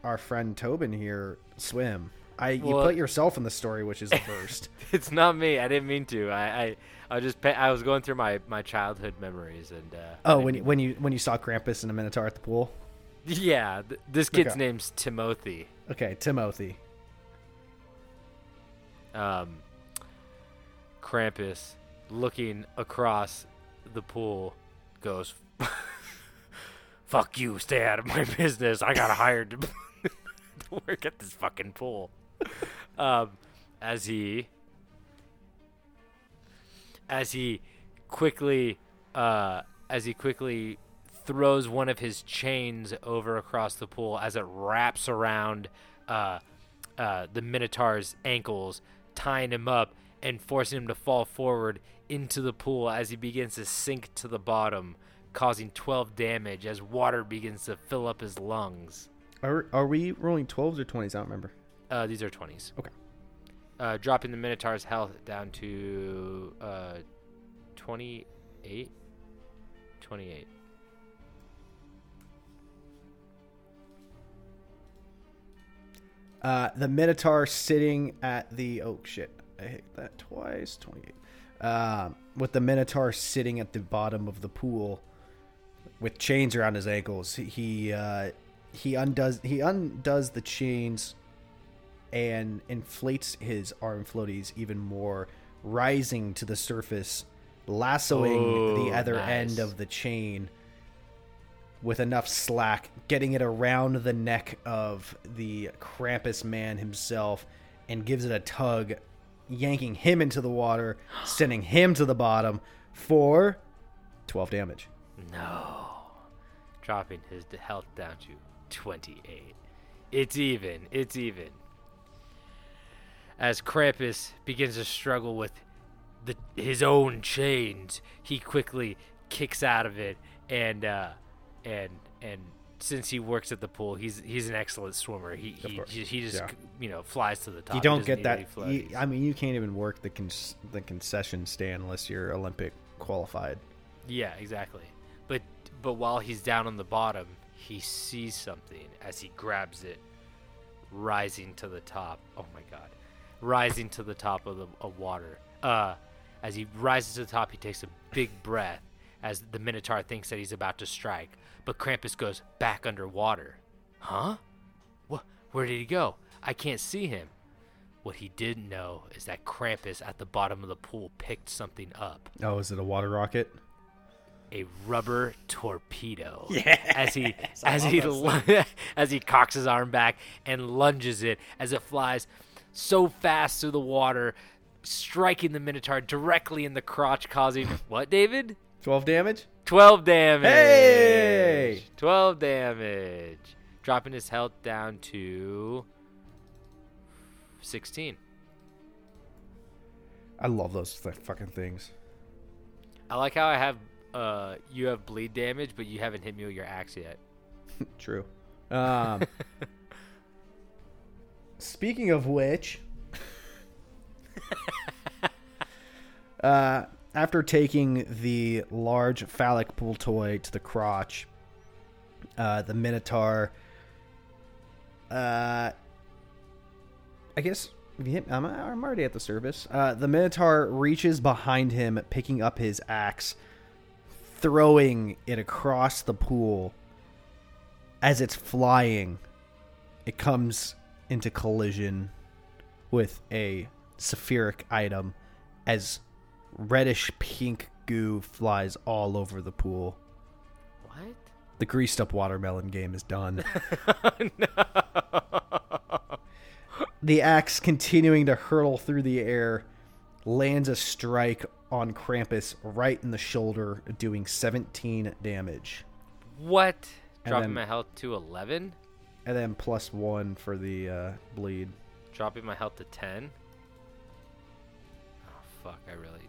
our friend Tobin here swim. I you Well- put yourself in the story, which is a first. <laughs> It's not me. I didn't mean to. I I, I was just pa- I was going through my, my childhood memories and. Uh, oh, when you, when you when you saw Krampus and a Minotaur at the pool. yeah, th- this kid's Okay. name's Timothy. Okay, Timothy. Um, Krampus, looking across the pool, goes, <laughs> "Fuck you! Stay out of my <laughs> business. I got hired to, <laughs> to work at this fucking pool." Um, as he, as he quickly, uh, as he quickly throws one of his chains over across the pool as it wraps around uh, uh, the Minotaur's ankles, tying him up and forcing him to fall forward into the pool as he begins to sink to the bottom, causing 12 damage as water begins to fill up his lungs. Are are we rolling twelves or twenties? I don't remember. Uh, these are 20s. Okay. Uh, dropping the Minotaur's health down to uh, 28. 28. Uh, the Minotaur sitting at the oh shit, I hit that twice. Twenty eight. Um, with the Minotaur sitting at the bottom of the pool, with chains around his ankles, he uh, he undoes he undoes the chains, and inflates his arm floaties even more, rising to the surface, lassoing the Oh, other nice. end of the chain with enough slack, getting it around the neck of the Krampus man himself, and gives it a tug, yanking him into the water, sending him to the bottom for 12 damage. No. Dropping his health down to 28. It's even. It's even. As Krampus begins to struggle with the his own chains, he quickly kicks out of it and uh and and since he works at the pool, he's he's an excellent swimmer. He he, he, he just Yeah. you know flies to the top. you don't get that. You. I mean, you can't even work the con- the concession stand unless you're Olympic qualified. Yeah, exactly. But but while he's down on the bottom, he sees something as he grabs it, rising to the top. Oh my god, rising to the top of the of water. Uh, as he rises to the top, he takes a big breath as the Minotaur thinks that he's about to strike. But Krampus goes back underwater. Huh? What? Where did he go? I can't see him. What he didn't know is that Krampus at the bottom of the pool picked something up Oh, is it a water rocket? a rubber torpedo. Yeah. As he <laughs> as he lu- <laughs> as he cocks his arm back and lunges it as it flies so fast through the water, striking the Minotaur directly in the crotch, causing <laughs> what, David? 12 damage? Twelve damage. Hey! Twelve damage. Dropping his health down to sixteen. I love those th- fucking things. I like how I have uh you have bleed damage, but you haven't hit me with your axe yet. <laughs> True. Um, <laughs> speaking of which, <laughs> uh, after taking the large phallic pool toy to the crotch, uh, the Minotaur, uh, I guess I'm, I'm already at the service. Uh, the Minotaur reaches behind him, picking up his axe, throwing it across the pool as it's flying, it comes into collision with a Saphiric item as reddish pink goo flies all over the pool. What? The greased up watermelon game is done. <laughs> the axe continuing to hurtle through the air lands a strike on Krampus right in the shoulder, doing 17 damage. What? And Dropping then- my health to 11? And then plus one for the uh, bleed. Dropping my health to 10? Oh, fuck. I really.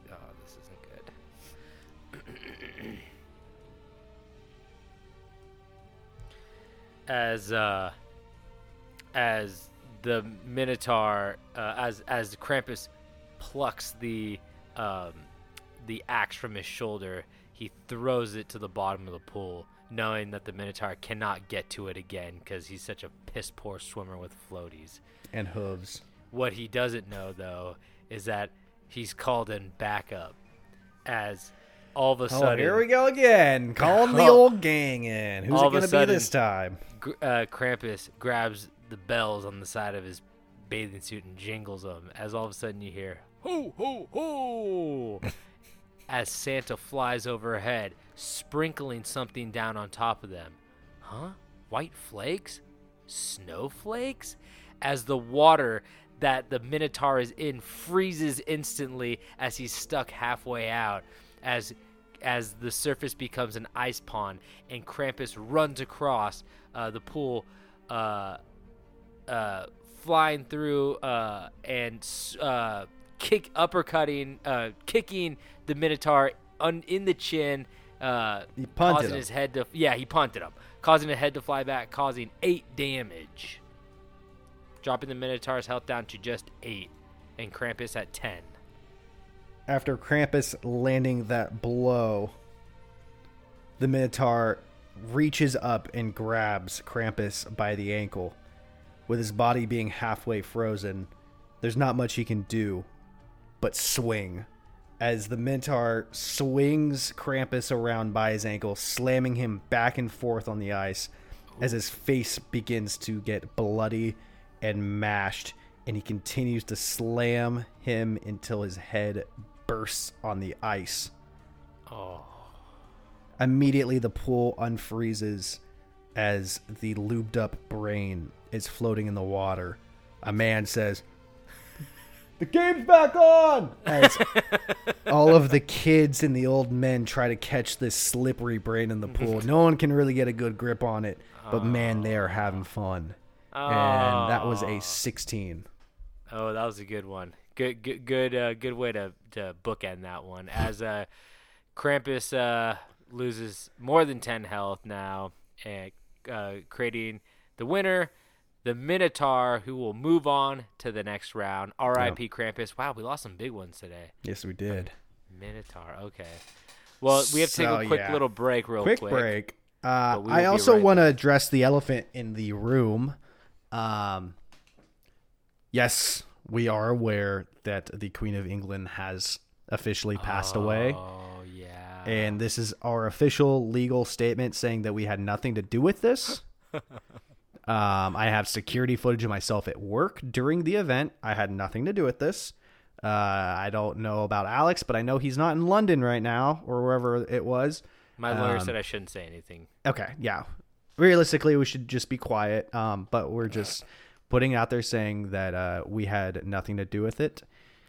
As, uh. As the Minotaur, uh, as as Krampus plucks the um, the axe from his shoulder, he throws it to the bottom of the pool, knowing that the Minotaur cannot get to it again because he's such a piss poor swimmer with floaties. And hooves. What he doesn't know, though, is that he's called in backup as all of a Oh, sudden here we go again. Calling the Oh. <laughs> old gang in. Who's it going to be this time? Uh, Krampus grabs the bells on the side of his bathing suit and jingles them as all of a sudden you hear ho ho ho <laughs> as Santa flies overhead, sprinkling something down on top of them. Huh? White flakes? Snowflakes? As the water that the Minotaur is in freezes instantly as he's stuck halfway out, as as the surface becomes an ice pond and Krampus runs across uh, the pool, uh, uh, flying through uh, and uh, kick uppercutting, uh, kicking the Minotaur un- in the chin, uh, He punted causing him. his head to yeah he punted him, causing the head to fly back, causing eight damage, dropping the Minotaur's health down to just eight, and Krampus at ten. After Krampus landing that blow, the Minotaur reaches up and grabs Krampus by the ankle. With his body being halfway frozen, there's not much he can do but swing. As the Minotaur swings Krampus around by his ankle, slamming him back and forth on the ice as his face begins to get bloody and mashed, and he continues to slam him until his head bursts on the ice. Oh, Immediately, the pool unfreezes as the lubed up brain is floating in the water. A man says, The game's back on! As <laughs> all of the kids and the old men try to catch this slippery brain in the pool. No one can really get a good grip on it, but man, they are having fun. And that was a ah. 16. Oh, that was a good one. Good, good, good, uh, good way to to bookend that one. As uh, Krampus uh, loses more than ten health now, and uh, creating the winner, the Minotaur, who will move on to the next round. R.I.P. Krampus. Wow, we lost some big ones today. Yes, we did. Minotaur. Okay. Well, we have to take So, a quick yeah. little break, real quick, quick. break. Uh, I also right want to address the elephant in the room. Um, yes, we are aware that the Queen of England has officially passed away, Oh yeah. and this is our official legal statement saying that we had nothing to do with this. <laughs> um, I have security footage of myself at work during the event. I had nothing to do with this. Uh, I don't know about Alex, but I know he's not in London right now or wherever it was. My lawyer um, said I shouldn't say anything. Okay, yeah. Realistically, we should just be quiet. Um, but we're just putting it out there saying that uh, we had nothing to do with it.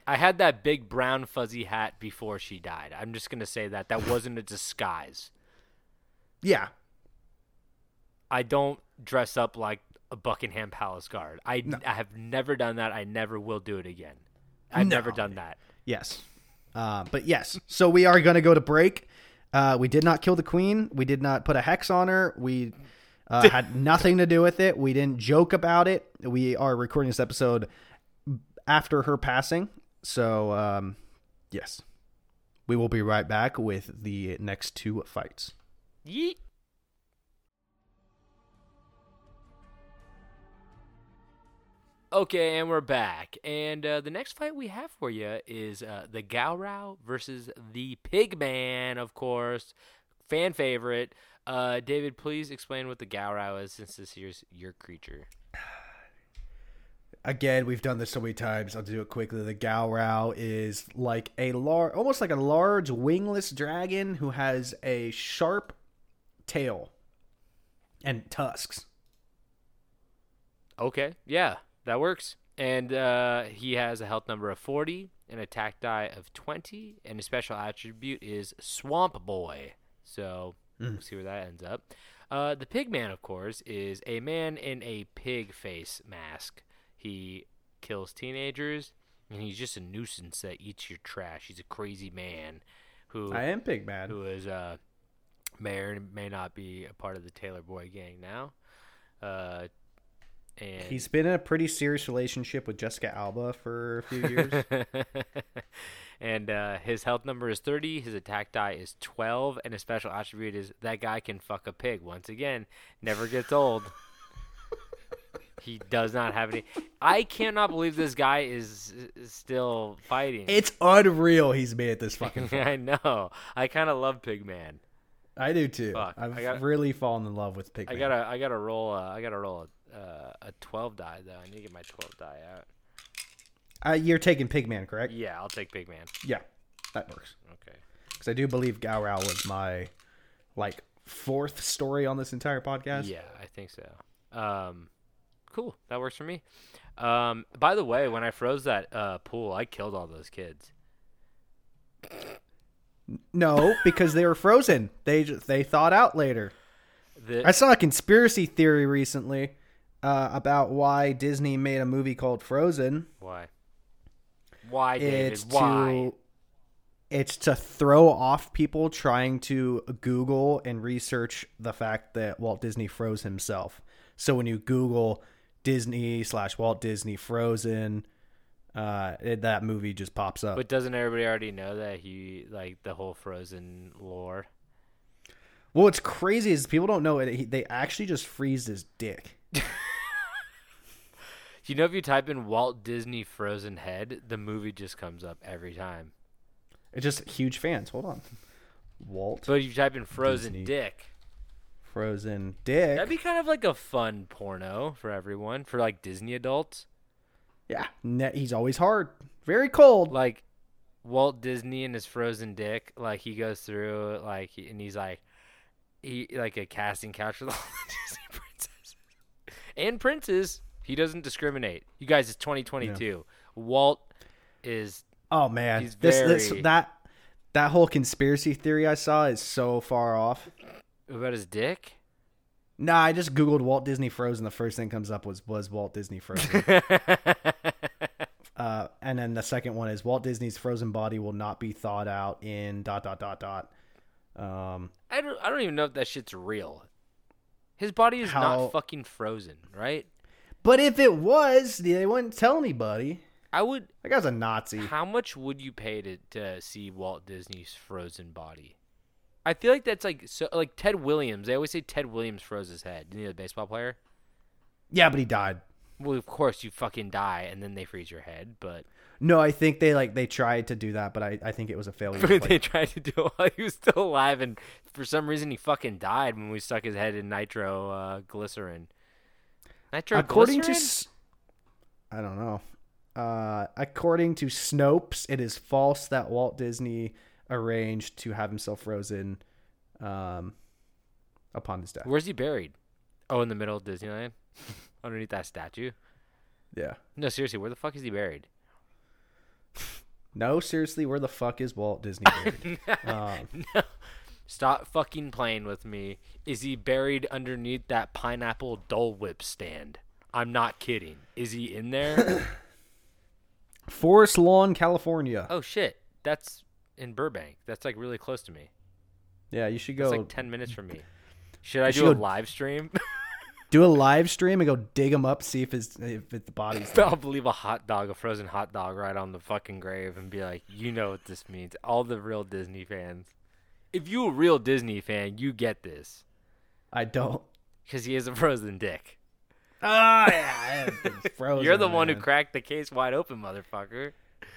I had that big brown fuzzy hat before she died. I'm just gonna say that that wasn't a disguise. Yeah, I don't dress up like a Buckingham Palace guard. I, I have never done that. I never will do it again. I've never done that. yes. Uh, but yes, so we are going to go to break. Uh, we did not kill the queen. We did not put a hex on her. We uh, had nothing to do with it. We didn't joke about it. We are recording this episode after her passing. So, um, yes. We will be right back with the next two fights. Yeet. Okay, and we're back. And uh, the next fight we have for you is uh, the Gowrow versus the Pigman, of course. fan favorite. Uh, David, please explain what the Gowrow is, since this year's your creature. <sighs> Again, we've done this so many times. I'll do it quickly. The Gowrow is like a large, almost like a large wingless dragon who has a sharp tail and tusks. Okay, yeah, that works. And uh, he has a health number of 40, an attack die of 20, and his special attribute is Swamp Boy. So we'll see where that ends up. Uh, the Pigman, of course, is a man in a pig face mask. He kills teenagers, and he's just a nuisance that eats your trash. He's a crazy man who I am Pig Man. who is uh, may or may not be a part of the Taylor Boy gang now. Uh, and He's been in a pretty serious relationship with Jessica Alba for a few years. <laughs> and uh, his health number is 30. His attack die is 12, and his special attribute is that guy can fuck a pig. Once again, never gets old. <laughs> he does not have any. I cannot believe this guy is, is still fighting. it's unreal he's made this fucking far. <laughs> I know. I kind of love Pigman. I do too. Fuck, I've gotta- really fallen in love with Pigman. I gotta, I gotta roll. Uh, I gotta roll a, uh, a 12 die though. I need to get my 12 die out. Uh, you're taking Pigman, correct? Yeah, I'll take Pigman. Yeah, that works. Okay. Because I do believe Gowrow was my like fourth story on this entire podcast. Yeah, I think so. Um, cool. That works for me. Um, by the way, when I froze that uh, pool, I killed all those kids. No, because they were frozen. They just, they thought out later. The, I saw a conspiracy theory recently uh, about why Disney made a movie called Frozen. why? Why, David? It's why? to it's to throw off people trying to Google and research the fact that Walt Disney froze himself. So when you Google Disney slash Walt Disney Frozen, uh, it, that movie just pops up. But doesn't everybody already know that he like the whole Frozen lore? well, what's crazy is people don't know it. He, they actually just freeze his dick. <laughs> You know, if you type in Walt Disney Frozen head, the movie just comes up every time. It's just huge fans. Hold on, Walt But if you type in Frozen Disney. dick, Frozen dick. that'd be kind of like a fun porno for everyone, for like Disney adults. yeah, ne- he's always hard, very cold. like Walt Disney and his frozen dick, like he goes through like and he's like he like a casting couch with all <laughs> the Disney princesses and princes. He doesn't discriminate. You guys, it's 2022. Walt is Oh man, He's this, this that that whole conspiracy theory I saw is so far off. about his dick. Nah, I just googled Walt Disney Frozen. The first thing comes up was was Walt Disney Frozen. <laughs> uh, and then the second one is Walt Disney's frozen body will not be thawed out in dot dot dot dot. Um, I don't. I don't even know if that shit's real. His body is How- not fucking frozen, right? But if it was, they wouldn't tell anybody. I would. That guy's a Nazi. How much would you pay to, to see Walt Disney's frozen body? I feel like that's like so like Ted Williams. They always say Ted Williams froze his head. Didn't he the baseball player? Yeah, but he died. Well, of course you fucking die and then they freeze your head, but No, I think they like they tried to do that, but I, I think it was a failure. <laughs> They tried to do it while he was still alive, and for some reason he fucking died when we stuck his head in nitro uh, glycerin. According to I don't know. Uh, according to Snopes, it is false that Walt Disney arranged to have himself frozen um, upon his death. Where's he buried? Oh, in the middle of Disneyland, <laughs> underneath that statue. Yeah. No, seriously, where the fuck is he buried? <laughs> No, seriously, where the fuck is Walt Disney buried? <laughs> um, Stop fucking playing with me. Is he buried underneath that pineapple Dole Whip stand? I'm not kidding. Is he in there? <coughs> Forest Lawn, California. oh shit, that's in Burbank. That's like really close to me. Yeah, you should It's go like ten minutes from me. Should I You do should a live stream? <laughs> do a live stream and go dig him up, see if his if it, the body's <laughs> there. I'll leave a hot dog, a frozen hot dog, right on the fucking grave, and be like, "You know what this means." All the real Disney fans. If you're a real Disney fan, you get this I don't. because he is a frozen dick. Ah, yeah, it's <laughs> frozen, You're the one who cracked the case wide open, motherfucker.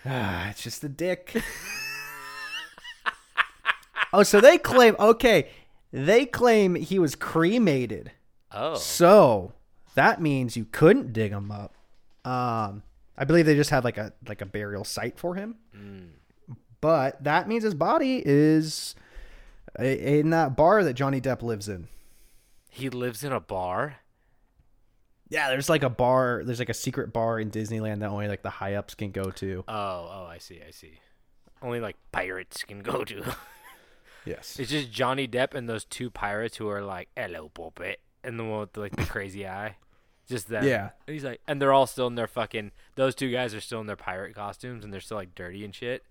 Ah, it's just a dick. <laughs> oh, so they claim okay. They claim he was cremated. Oh, So that means you couldn't dig him up. Um, I believe they just had like a like a burial site for him. But that means his body is in that bar that Johnny Depp lives in. he lives in a bar. Yeah, there's like a bar. There's like a secret bar in Disneyland that only like the high ups can go to. Oh, oh, I see, I see. Only like pirates can go to. <laughs> Yes. it's just Johnny Depp and those two pirates who are like, "Hello, puppet," and the one with like the crazy eye. Just that. Yeah. And he's like, and they're all still in their fucking. Those two guys are still in their pirate costumes, and they're still like dirty and shit.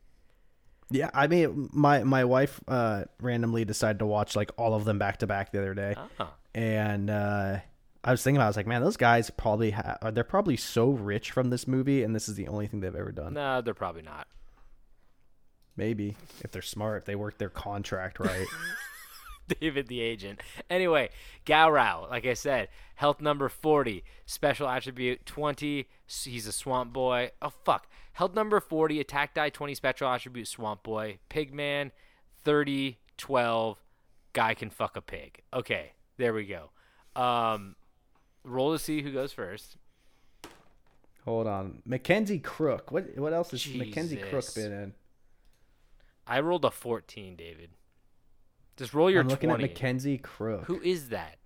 Yeah, I mean, my my wife uh, randomly decided to watch like all of them back to back the other day, Oh. and uh, I was thinking about, it, I was like, man, those guys probably ha- they're probably so rich from this movie, and this is the only thing they've ever done. No, they're probably not. Maybe if they're smart, if they work their contract right. <laughs> <laughs> David the agent. Anyway, Gowrow, like I said, health number 40, special attribute 20. he's a swamp boy. Oh, fuck. Health number 40, attack die 20, special attribute swamp boy. Pigman, 30, 12, guy can fuck a pig. Okay, there we go. Um, roll to see who goes first. Hold on, Mackenzie Crook. What what else has Mackenzie Crook been in? I rolled a 14, David. Just roll your I'm looking 20. at Mackenzie Crook. Who is that?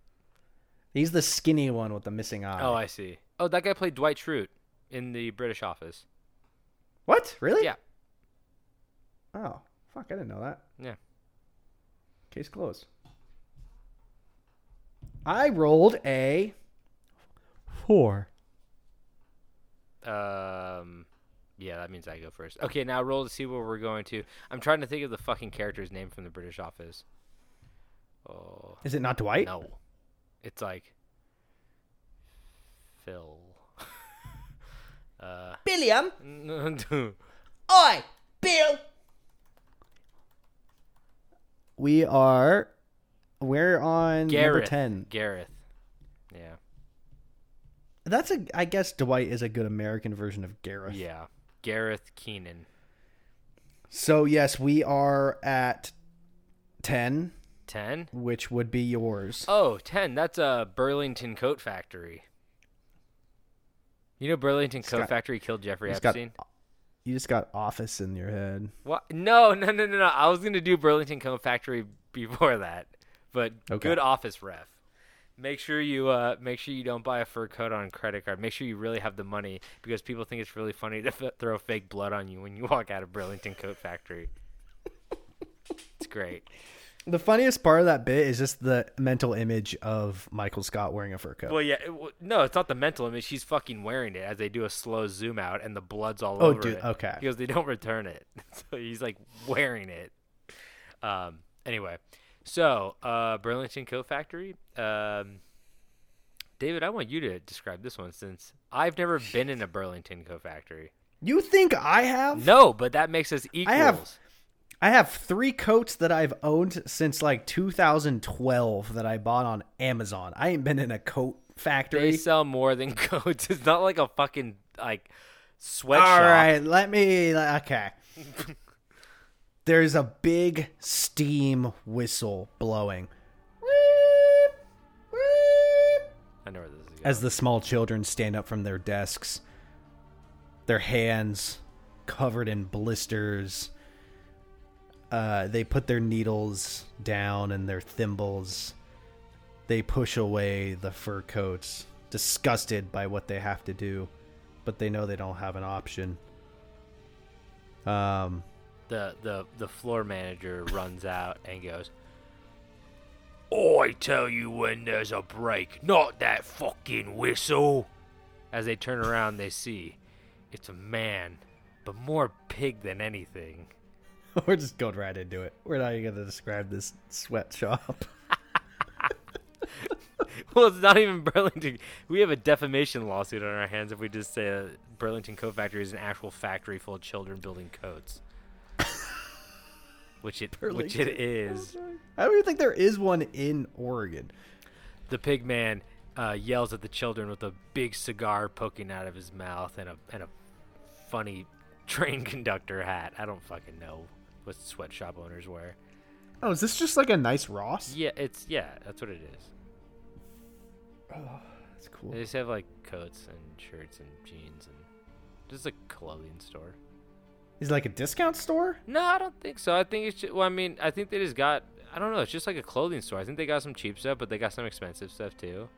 He's the skinny one with the missing eye. Oh, I see. Oh, that guy played Dwight Schrute in the British Office. what? Really? Yeah. Oh, fuck! I didn't know that. Yeah. Case closed. I rolled a four. Um, yeah, that means I go first. Okay, now roll to see where we're going to. I'm trying to think of the fucking character's name from the British Office. Oh Is it not Dwight? no, it's like Phil. <laughs> uh, Billiam. <laughs> Oi, Bill. We are. We're on number Gareth. ten. Gareth. Yeah, That's a. I guess Dwight is a good American version of Gareth. yeah. Gareth Keenan. So yes, we are at ten, Ten. which would be yours. Oh, 10. That's a Burlington Coat Factory. You know Burlington Coat got- Factory killed Jeffrey He's got- Epstein? You just got Office in your head. What? No, no, no, no, no. I was gonna do Burlington Coat Factory before that, but Okay. good office ref. Make sure you uh, make sure you don't buy a fur coat on credit card. Make sure you really have the money because people think it's really funny to f- throw fake blood on you when you walk out of Burlington Coat Factory. it's great. The funniest part of that bit is just the mental image of Michael Scott wearing a fur coat. Well, yeah, it, w- no, it's not the mental image. He's fucking wearing it as they do a slow zoom out, and the blood's all Oh, over dude, it. okay. Because they don't return it, <laughs> so he's like wearing it. Um. Anyway, so uh, Burlington Coat Factory. Um, David, I want you to describe this one since I've never been in a Burlington Coat Factory. you think I have? No, but that makes us equals. I have- I have three coats that I've owned since like 2012 that I bought on Amazon. I ain't been in a coat factory. They sell more than <laughs> coats. It's not like a fucking like sweatshop. All right, let me. Okay. <laughs> There's a big steam whistle blowing I know where this is going. as the small children stand up from their desks, their hands covered in blisters. Uh, they put their needles down and their thimbles. They push away the fur coats, disgusted by what they have to do, but they know they don't have an option. Um, the the the floor manager <laughs> runs out and goes, "I tell you when there's a break, not that fucking whistle." As they turn around, they see it's a man, but more pig than anything. <laughs> we're just going right into it. We're not even going to describe this sweatshop. <laughs> Well, it's not even Burlington. We have a defamation lawsuit on our hands if we just say uh, Burlington Coat Factory is an actual factory full of children building coats. <laughs> which it which it is. I don't even think there is one in Oregon. The pig man uh, yells at the children with a big cigar poking out of his mouth and a and a funny train conductor hat. I don't fucking know what sweatshop owners wear. Oh, is this just like a nice Ross? Yeah, it's yeah, that's what it is. Oh, <sighs> That's cool. They just have like coats and shirts and jeans and just a clothing store. Is it like a discount store? No, I don't think so. I think it's just, well, I mean, I think they just got I don't know, it's just like a clothing store. I think they got some cheap stuff, but they got some expensive stuff too.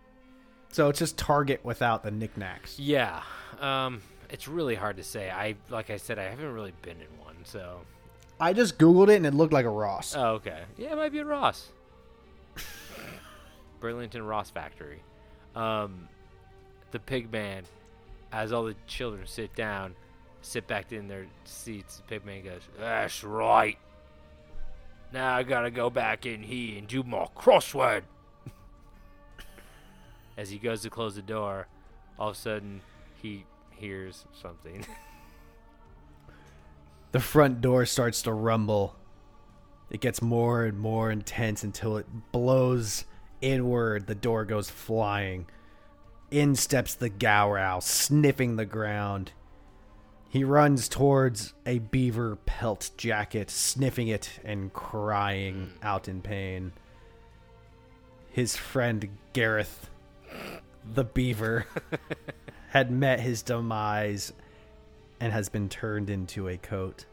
So it's just Target without the knickknacks. Yeah. Um it's really hard to say. I like I said I haven't really been in one, so I just googled it and it looked like a Ross. Oh, okay. Yeah, it might be a Ross. <laughs> Burlington Ross Factory. Um, the pig man, as all the children sit down, sit back in their seats, the pig man goes, That's right. Now I gotta go back in here and do more crossword. <laughs> as he goes to close the door, all of a sudden he hears something. <laughs> The front door starts to rumble. It gets more and more intense until it blows inward. The door goes flying. In steps the Gowrow, sniffing the ground. He runs towards a beaver pelt jacket, sniffing it and crying out in pain. His friend Gareth, the beaver, <laughs> had met his demise and has been turned into a coat.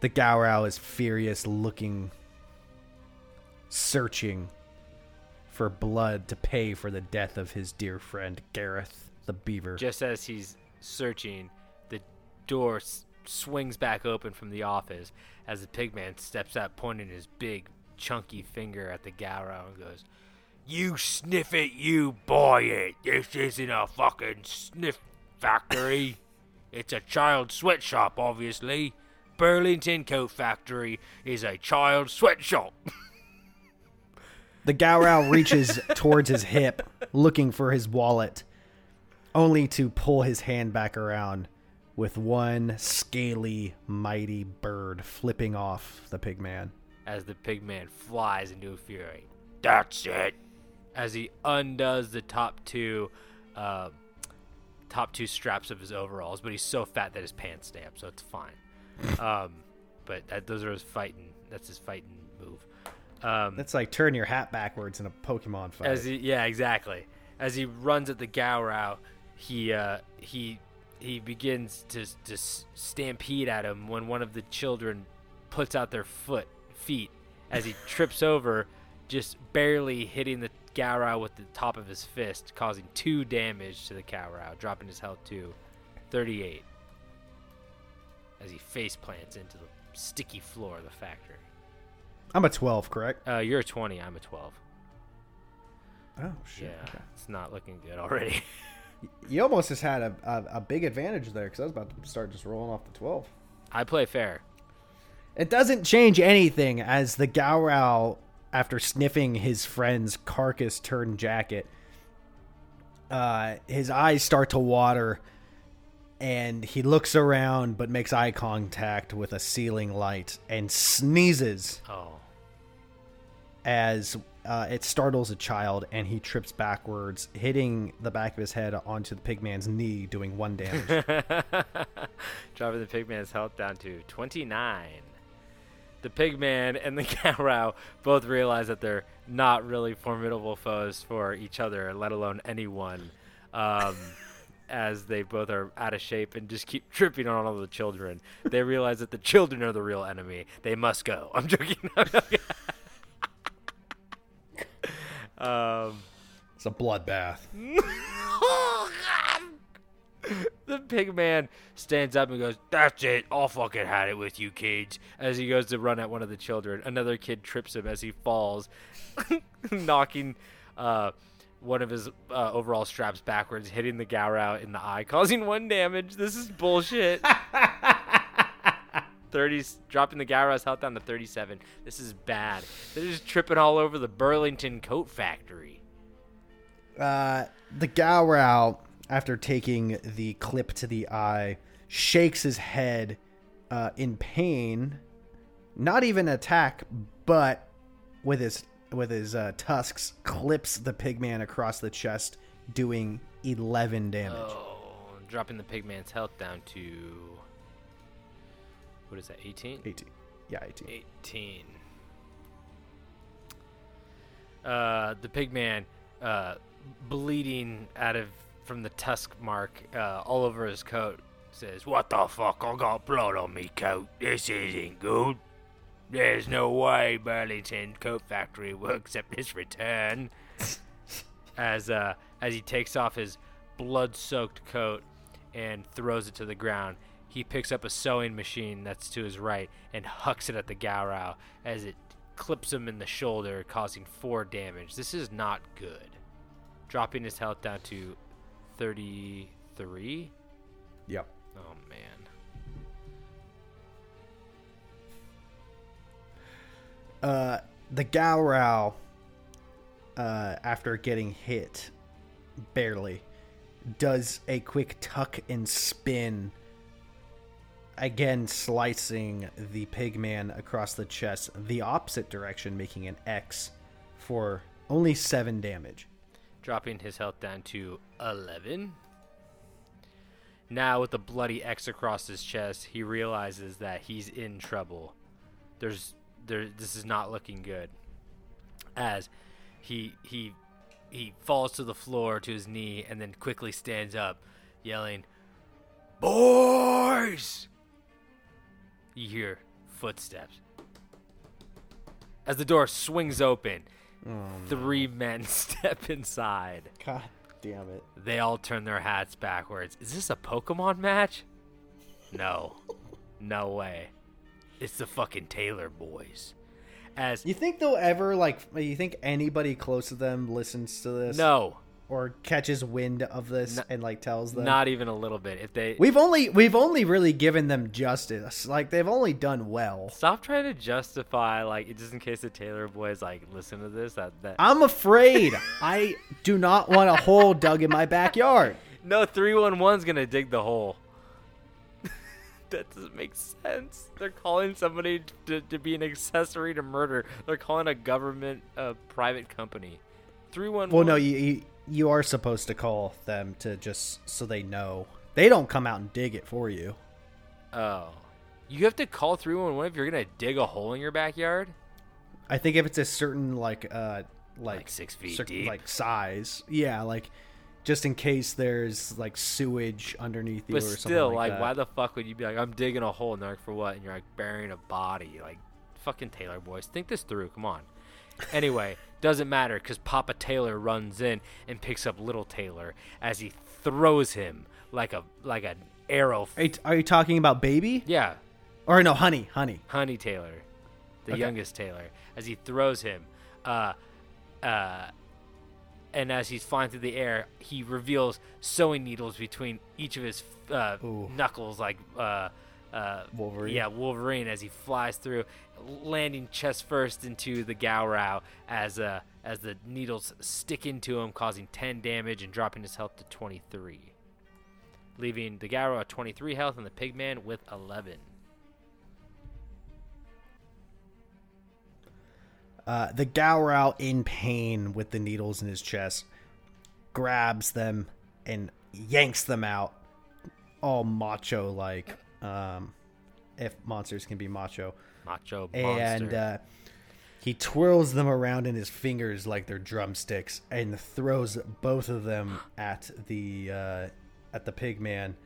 The Gowrow is furious, looking, searching for blood to pay for the death of his dear friend Gareth the beaver. Just as he's searching, the door s- swings back open from the office as the pigman steps out, pointing his big, chunky finger at the Gowrow and goes, You sniff it, you buy it. This isn't a fucking sniff factory. it's a child sweatshop, obviously. Burlington Coat Factory is a child sweatshop. <laughs> The Gowrow reaches towards his hip, looking for his wallet, only to pull his hand back around with one scaly, mighty bird flipping off the pigman. as the pigman flies into a fury. That's it. As he undoes the top two, uh, top two straps of his overalls, but he's so fat that his pants stay up, so it's fine. <laughs> um, but that, those are his fighting. That's his fighting move. Um, That's like turn your hat backwards in a Pokemon fight. as he, yeah, exactly. As he runs at the Gowrow, he uh, he he begins to to stampede at him when one of the children puts out their foot feet as he trips over, just barely hitting the Gowrow with the top of his fist, causing two damage to the Gowrow, dropping his health to 38 as he face plants into the sticky floor of the factory. I'm a 12, correct? Uh, you're a 20, I'm a 12. Oh, shit. Yeah, okay. it's not looking good already. <laughs> You almost just had a, a, a big advantage there because I was about to start just rolling off the 12. I play fair. It doesn't change anything as the Gowrow, after sniffing his friend's carcass turned jacket, uh, his eyes start to water and he looks around but makes eye contact with a ceiling light and sneezes Oh, as uh, it startles a child and he trips backwards, hitting the back of his head onto the pigman's knee, doing one damage. <laughs> dropping the pigman's health down to 29. The pigman and the <laughs> Gowrow both realize that they're not really formidable foes for each other, let alone anyone, um, <laughs> as they both are out of shape and just keep tripping on all the children. They realize that the children are the real enemy. They must go. <laughs> I'm joking. um, it's a bloodbath. <laughs> the pig man stands up and goes, That's it. I'll fucking had it with you kids. As he goes to run at one of the children. Another kid trips him as he falls, <laughs> knocking uh, one of his uh, overall straps backwards, hitting the Gowrow in the eye, <laughs> causing one damage. This is bullshit. 30, dropping the Gowrow's health down to 37. This is bad. They're just tripping all over the Burlington coat factory. Uh, the Gowrow, after taking the clip to the eye, shakes his head uh, in pain. Not even attack, but with his with his uh, tusks, clips the pigman across the chest, doing eleven damage. Oh, dropping the pigman's health down to what is that? 18. 18. Yeah, 18. 18. Uh, the pigman, uh, bleeding out of from the tusk mark uh, all over his coat, says, "What the fuck? I got blood on me coat. This isn't good. There's no way Burlington Coat Factory will accept this return." <laughs> as uh, as he takes off his blood-soaked coat and throws it to the ground, he picks up a sewing machine that's to his right and hucks it at the Gowrow as it clips him in the shoulder, causing four damage. This is not good. Dropping his health down to 33. Yep. Oh man. Uh, the Gowrow, uh, after getting hit, barely, does a quick tuck and spin, again slicing the pigman across the chest the opposite direction, making an X for only seven damage. Dropping his health down to 11. Now, with a bloody X across his chest, he realizes that he's in trouble. There's, there, this is not looking good. As he he he falls to the floor to his knee and then quickly stands up, yelling, "Boys!" You hear footsteps. As the door swings open, Oh, three men <laughs> step inside. God damn it. They all turn their hats backwards. Is this a Pokemon match? No. No way. It's the fucking Taylor boys. As You think they'll ever like? You think anybody close to them listens to this? no, Or catches wind of this No- and like tells them? not even a little bit. If they We've only we've only really given them justice. Like they've only done well. stop trying to justify like just in case the Taylor boys like listen to this that that I'm afraid. I do not want a hole dug in my backyard. No, 311's gonna dig the hole. <laughs> that doesn't make sense. They're calling somebody to, to be an accessory to murder. They're calling a government a private company. 311. Well, no, you, you you are supposed to call them to just so they know. They don't come out and dig it for you. Oh. You have to call 311 if you're gonna dig a hole in your backyard? I think if it's a certain like uh like, Like six feet cer- deep? like size, yeah, like just in case there's like sewage underneath you But or something still, like, like, that. why the fuck would you be like, I'm digging a hole? And they're like, for what? And you're like, burying a body. Like, fucking Taylor boys. Think this through. Come on. Anyway, doesn't matter because Papa Taylor runs in and picks up Little Taylor as he throws him like a like an arrow. Are you, are you talking about baby yeah, or no honey honey? Honey Taylor, the Okay. youngest Taylor, as he throws him. Uh, uh, and as he's flying through the air, he reveals sewing needles between each of his uh, knuckles, like uh, uh, Wolverine. Yeah, Wolverine, as he flies through, landing chest first into the Gowrow as uh, as the needles stick into him, causing 10 damage and dropping his health to 23, leaving the Gowrow at 23 health and the Pigman with 11. Uh, the Gowrow, in pain with the needles in his chest, grabs them and yanks them out, all macho like. Um, if monsters can be macho, Macho and uh, he twirls them around in his fingers like they're drumsticks and throws both of them at the uh, at the pig man,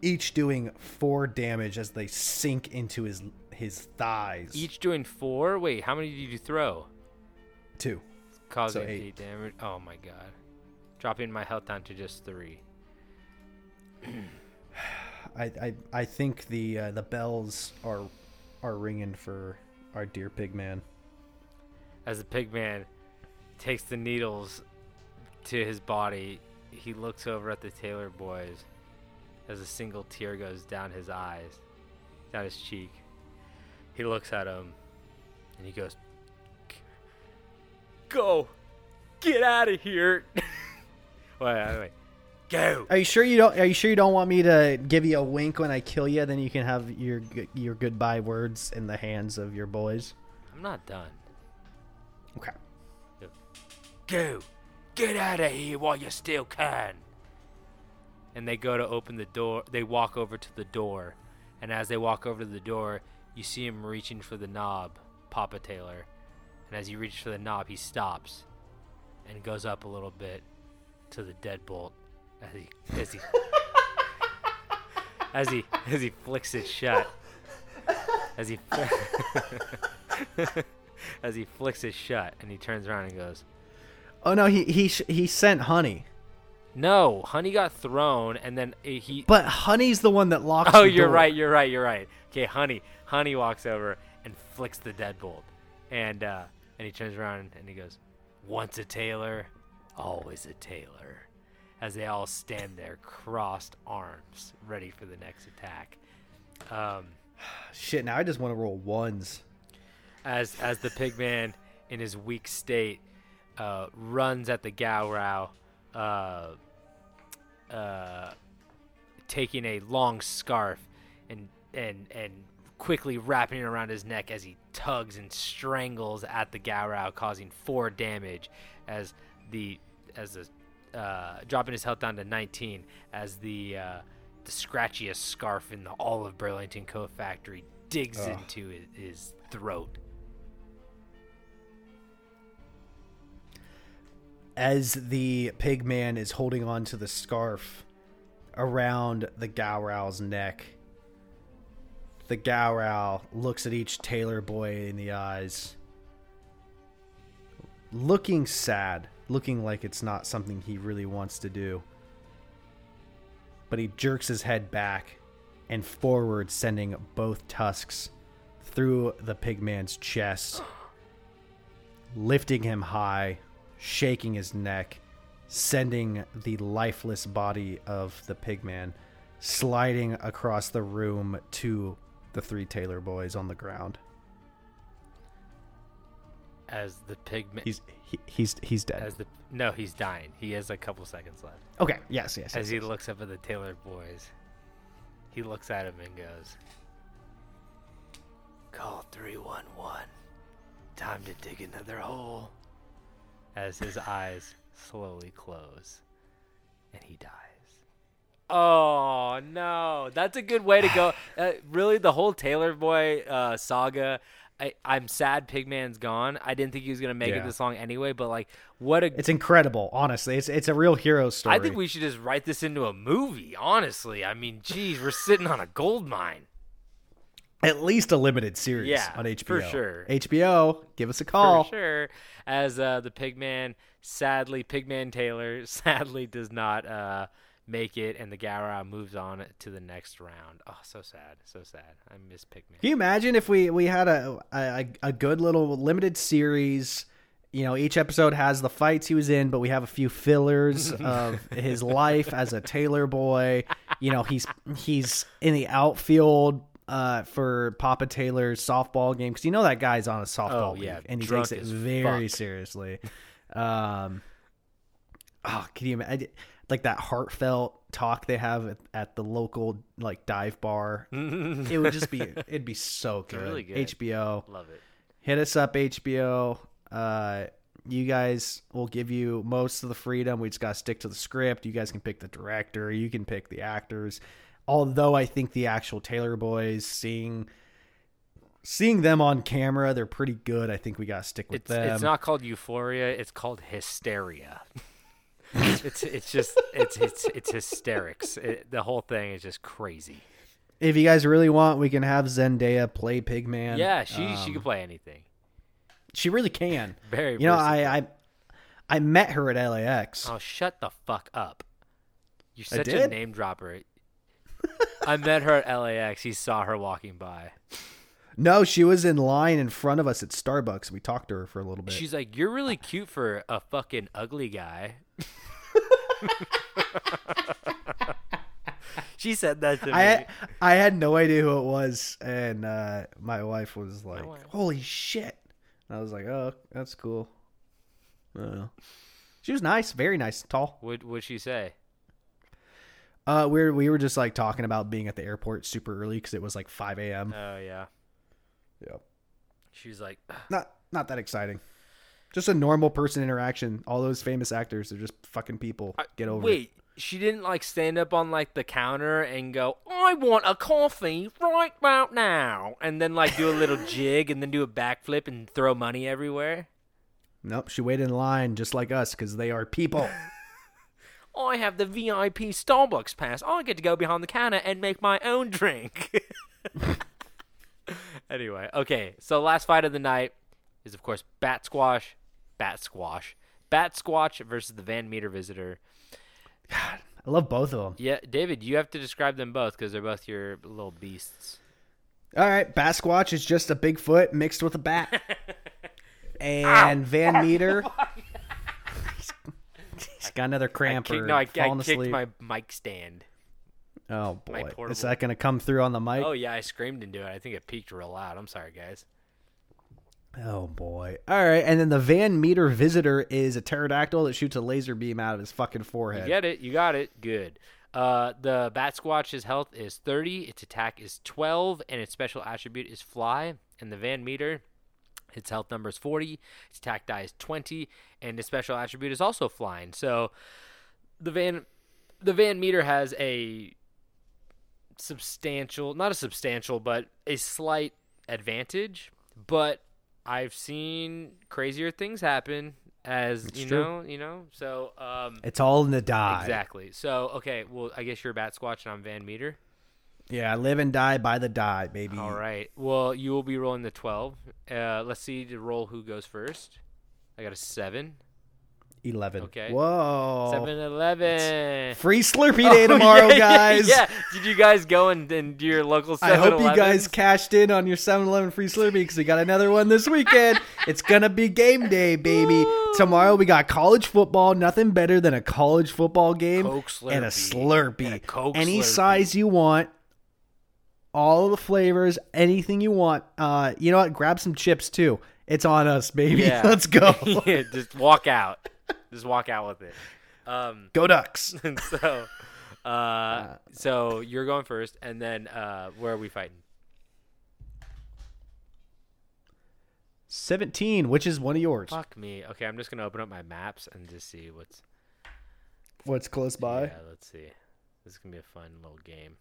each doing four damage as they sink into his his thighs. Each doing four. Wait, how many did you throw? two. Causing So eight. eight. damage. Oh my god. Dropping my health down to just three. I, I I think the uh, the bells are are ringing for our dear pig man. As the pig man takes the needles to his body, he looks over at the Taylor boys as a single tear goes down his eyes, down his cheek. He looks at him and he goes, Go! Get out of here! <laughs> wait, wait, wait. Go! Are you sure you don't? Are you sure you don't want me to give you a wink when I kill you? Then you can have your your goodbye words in the hands of your boys. I'm not done. Okay. Go! Get out of here while you still can! And they go to open the door. They walk over to the door. And as they walk over to the door, you see him reaching for the knob, Papa Taylor. And as he reaches for the knob, he stops and goes up a little bit to the deadbolt as he as he as he as he flicks it shut. As he <laughs> as he flicks it shut and he turns around and goes, Oh no, he he he sent Honey, "No, Honey got thrown and then he but Honey's the one that locks. Oh, you're door. right. You're right. You're right. Okay, honey. Honey walks over and flicks the deadbolt, and uh, and he turns around and he goes, "Once a tailor, always a tailor." As they all stand there, crossed arms, ready for the next attack. Um, Shit, now I just want to roll ones. as as the pigman in his weak state uh, runs at the Gowrow, uh, uh, taking a long scarf and and and quickly wrapping it around his neck as he tugs and strangles at the Gowrow, causing four damage. As the as the uh, dropping his health down to 19 as the uh, the scratchiest scarf in the all of Burlington Coat Factory digs Ugh. into his, his throat. As the pig man is holding on to the scarf around the Gowrow's neck, the Gowrow looks at each tailor boy in the eyes, looking sad, looking like it's not something he really wants to do. But he jerks his head back and forward, sending both tusks through the pigman's chest, lifting him high, shaking his neck, sending the lifeless body of the pigman sliding across the room to the three Taylor boys on the ground. As the pigman, He's he, he's he's dead. as the no, he's dying. He has a couple seconds left. okay, yes, yes. As yes, he yes. looks up at the Taylor boys, he looks at him and goes, Call 311. Time to dig another hole. As his <laughs> eyes slowly close and he dies. Oh, no. That's a good way to go. <sighs> Uh, really, the whole Taylor boy uh, saga. I, I'm sad Pigman's gone. I didn't think he was going to make it Yeah. this long anyway, but like, what a It's incredible, honestly. It's it's a real hero story. I think we should just write this into a movie, honestly. I mean, geez, we're sitting on a gold mine. at least a limited series Yeah, on HBO. for sure. HBO, give us a call. For sure. As uh, the Pigman, sadly, Pigman Taylor sadly does not uh, make it, and the Gowrow moves on to the next round. Oh, so sad. So sad. I miss Pigman. Can you imagine if we we had a a, a good little limited series? You know, each episode has the fights he was in, but we have a few fillers <laughs> of his life as a Taylor boy. You know, he's he's in the outfield uh, for Papa Taylor's softball game because you know that guy's on a softball Oh, yeah, league and he takes it very fuck. seriously. Um, oh, can you imagine? Like that heartfelt talk they have at, at the local like dive bar. it would just be <laughs> it'd be so good. really good. HBO. Love it. Hit us up, HBO. Uh, you guys will give you most of the freedom. We just gotta stick to the script. You guys can pick the director. You can pick the actors. Although I think the actual Taylor Boys seeing seeing them on camera, they're pretty good. I think we gotta stick with It's, them. it's not called Euphoria. It's called Hysteria. <laughs> it's it's just it's it's it's hysterics. It, the whole thing is just crazy. if you guys really want, we can have Zendaya play Pigman. Yeah, she she Um, could play anything. she really can. Very. You know. I, I I met her at LAX. Oh, shut the fuck up. You're such a name dropper. I met her at LAX. He saw her walking by. No, she was in line in front of us at Starbucks. We talked to her for a little bit. She's like, "You're really cute for a fucking ugly guy." She said that to me. I I had no idea who it was, and uh, my wife was like, wife. "Holy shit!" And I was like, "Oh, that's cool." Uh, she was nice, very nice, tall. What would she say? Uh, we were, we were just like talking about being at the airport super early because it was like five a.m. Oh yeah. yeah, She was like, not not that exciting. Just a normal person interaction. All those famous actors are just fucking people. Get over it. "Wait, she didn't like stand up on like the counter and go, "I want a coffee right about now," and then like do a little <laughs> jig and then do a backflip and throw money everywhere. Nope, she waited in line just like us because they are people. <laughs> I have the VIP Starbucks pass. I get to go behind the counter and make my own drink. <laughs> anyway, okay. So last fight of the night is of course Bat Squatch, Bat Squatch, Bat Squatch versus the Van Meter Visitor. I love both of them. Yeah, David, you have to describe them both because they're both your little beasts. All right, Basquatch is just a Bigfoot mixed with a bat. <laughs> and Van <laughs> Meter. he's got another I cramp kicked, or no, I, I kicked asleep. my mic stand. oh boy, is that going to come through on the mic? Oh yeah, I screamed into it. I think it peaked real loud. I'm sorry, guys. Oh boy. All right, and then the Van Meter Visitor is a pterodactyl that shoots a laser beam out of his fucking You forehead. get it. You got it. Good. Uh, the Bat Squatch's health is 30, its attack is 12, and its special attribute is Fly. And the Van Meter, its health number is 40, its attack die is 20, and its special attribute is also Flying. So the Van the Van Meter has a substantial, not a substantial, but a slight advantage. But I've seen crazier things happen as you true. know, you know. So um, It's all in the die. Exactly. So okay, well, I guess you're Bat Squatch and I'm Van Meter. Yeah, I live and die by the die, baby. All right. Well, you will be rolling the twelve. Uh, let's see to roll who goes first. I got a seven. 11. Okay. Whoa. Seven eleven. Free Slurpee Day <laughs> Oh, tomorrow, yeah, yeah, guys. Yeah. Did you guys go and, and do your local? 7 I hope you guys cashed in on your 7-Eleven free Slurpee because we got another one this weekend. <laughs> it's gonna be game day, baby. Tomorrow we got college football. Nothing better than a college football game Coke and a Slurpee. Slurpee. And a Coke Any Slurpee. size you want. All of the flavors, anything you want. Uh, you know what? Grab some chips too. It's on us, baby. Yeah. <laughs> Let's go. yeah, just walk out. Just walk out with it. Um, <laughs> go Ducks. <laughs> and so, uh, so you're going first, and then uh, where are we fighting? 17, which is one of yours. Fuck me. Okay, I'm just gonna open up my maps and just see what's. What's close by? Yeah, let's see. This is gonna be a fun little game.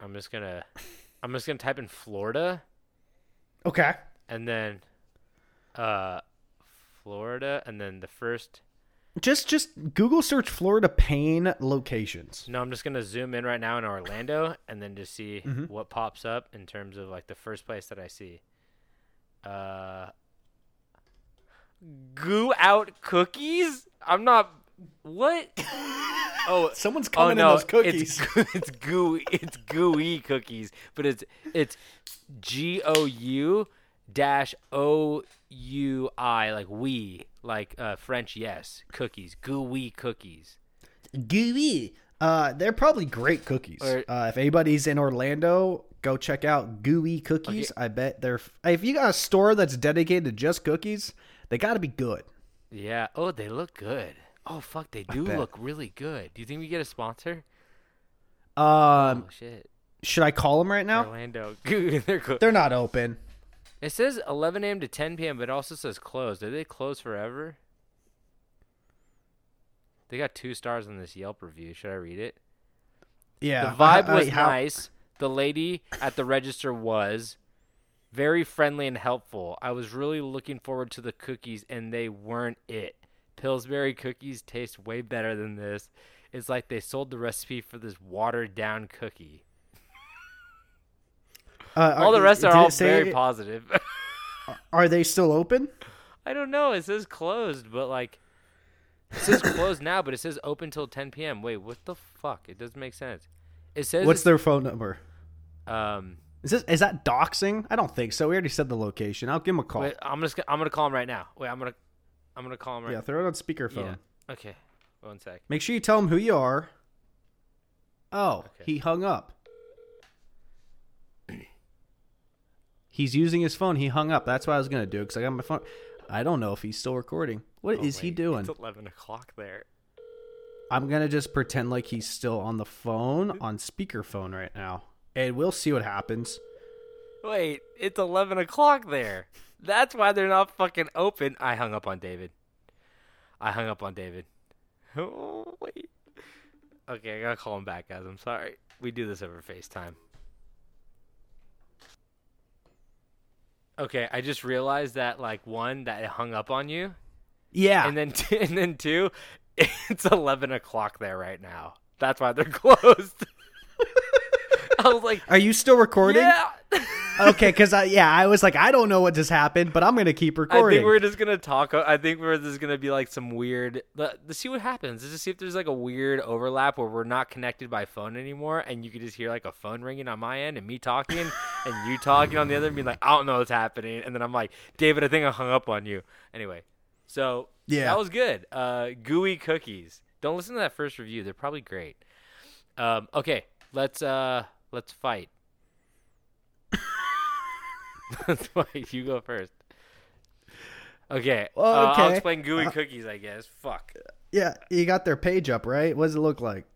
I'm just gonna, I'm just gonna type in Florida, Okay. and then, uh, Florida, and then the first. Just just Google search Florida pain locations. No, I'm just gonna zoom in right now in Orlando, and then just see Mm-hmm. what pops up in terms of like the first place that I see. Uh, goo out cookies. I'm not. What? <laughs> Oh, Someone's oh coming no, in those cookies. It's, goo- <laughs> it's gooey. It's gooey cookies, but it's it's G O U dash O U I like we like uh, French yes cookies gooey cookies. Gooey. Uh, they're probably great cookies. Or- uh, if anybody's in Orlando, go check out Gooey Cookies. I bet they're. If you got a store that's dedicated to just cookies, they got to be good. Yeah. Oh, they look good. Oh fuck, they do look really good. Do you think we get a sponsor? Um, oh shit, should I call them right now? Orlando. <laughs> They're. They're not open. It says 11 a.m. to 10 p.m., but it also says closed. Are they closed forever? They got two stars on this Yelp review. Should I read it? Yeah, The vibe was how- nice. The lady at the register was very friendly and helpful. I was really looking forward to the cookies, and they weren't it. Pillsbury cookies taste way better than this. It's like they sold the recipe for this watered down cookie. Uh, All the rest are all very positive. <laughs> Are they still open? I don't know. It says closed, but like it says closed now, but it says open till 10 p.m. Wait, what the fuck? It doesn't make sense. It says What's their phone number? um. Is this is that doxing? I don't think so. We already said the location. I'll give him a call. Wait, I'm just gonna, I'm gonna call him right now. Wait, I'm gonna I'm gonna call him right. yeah, throw it on speakerphone. Yeah. Okay. One sec. Make sure you tell him who you are. Oh, Okay. he hung up. He's using his phone. He hung up. That's what I was gonna do because I got my phone. I don't know if he's still recording. What oh, is Oh, he wait, doing? It's 11 o'clock there. I'm gonna just pretend like he's still on the phone on speakerphone right now, and we'll see what happens. Wait, it's 11 o'clock there. That's why they're not fucking open. I hung up on David. I hung up on David. <laughs> Oh wait. Okay, I gotta call him back, guys. I'm sorry. We do this over FaceTime. Okay, I just realized that like one that it hung up on you, Yeah. and then <laughs> t- and then two, <laughs> it's eleven o'clock there right now. That's why they're <laughs> closed. <laughs> I was like, Are you still recording? yeah. <laughs> okay, because I yeah, I was like, I don't know what just happened, but I'm gonna keep recording. I think we're just gonna talk. I think we're just gonna be like some weird. Let, let's see what happens. Let's just see if there's like a weird overlap where we're not connected by phone anymore, and you can just hear like a phone ringing on my end and me talking, and you talking on the other, and being like, I don't know what's happening, and then I'm like, David, I think I hung up on you. Anyway, so Yeah. that was good. Uh, gooey cookies. Don't listen to that first review. They're probably great. Um, okay, let's uh, let's fight. <laughs> let's fight. You go first. Okay. Well, uh, I'll explain gooey cookies, I guess. Fuck. yeah, you got their page up, right? What does it look like?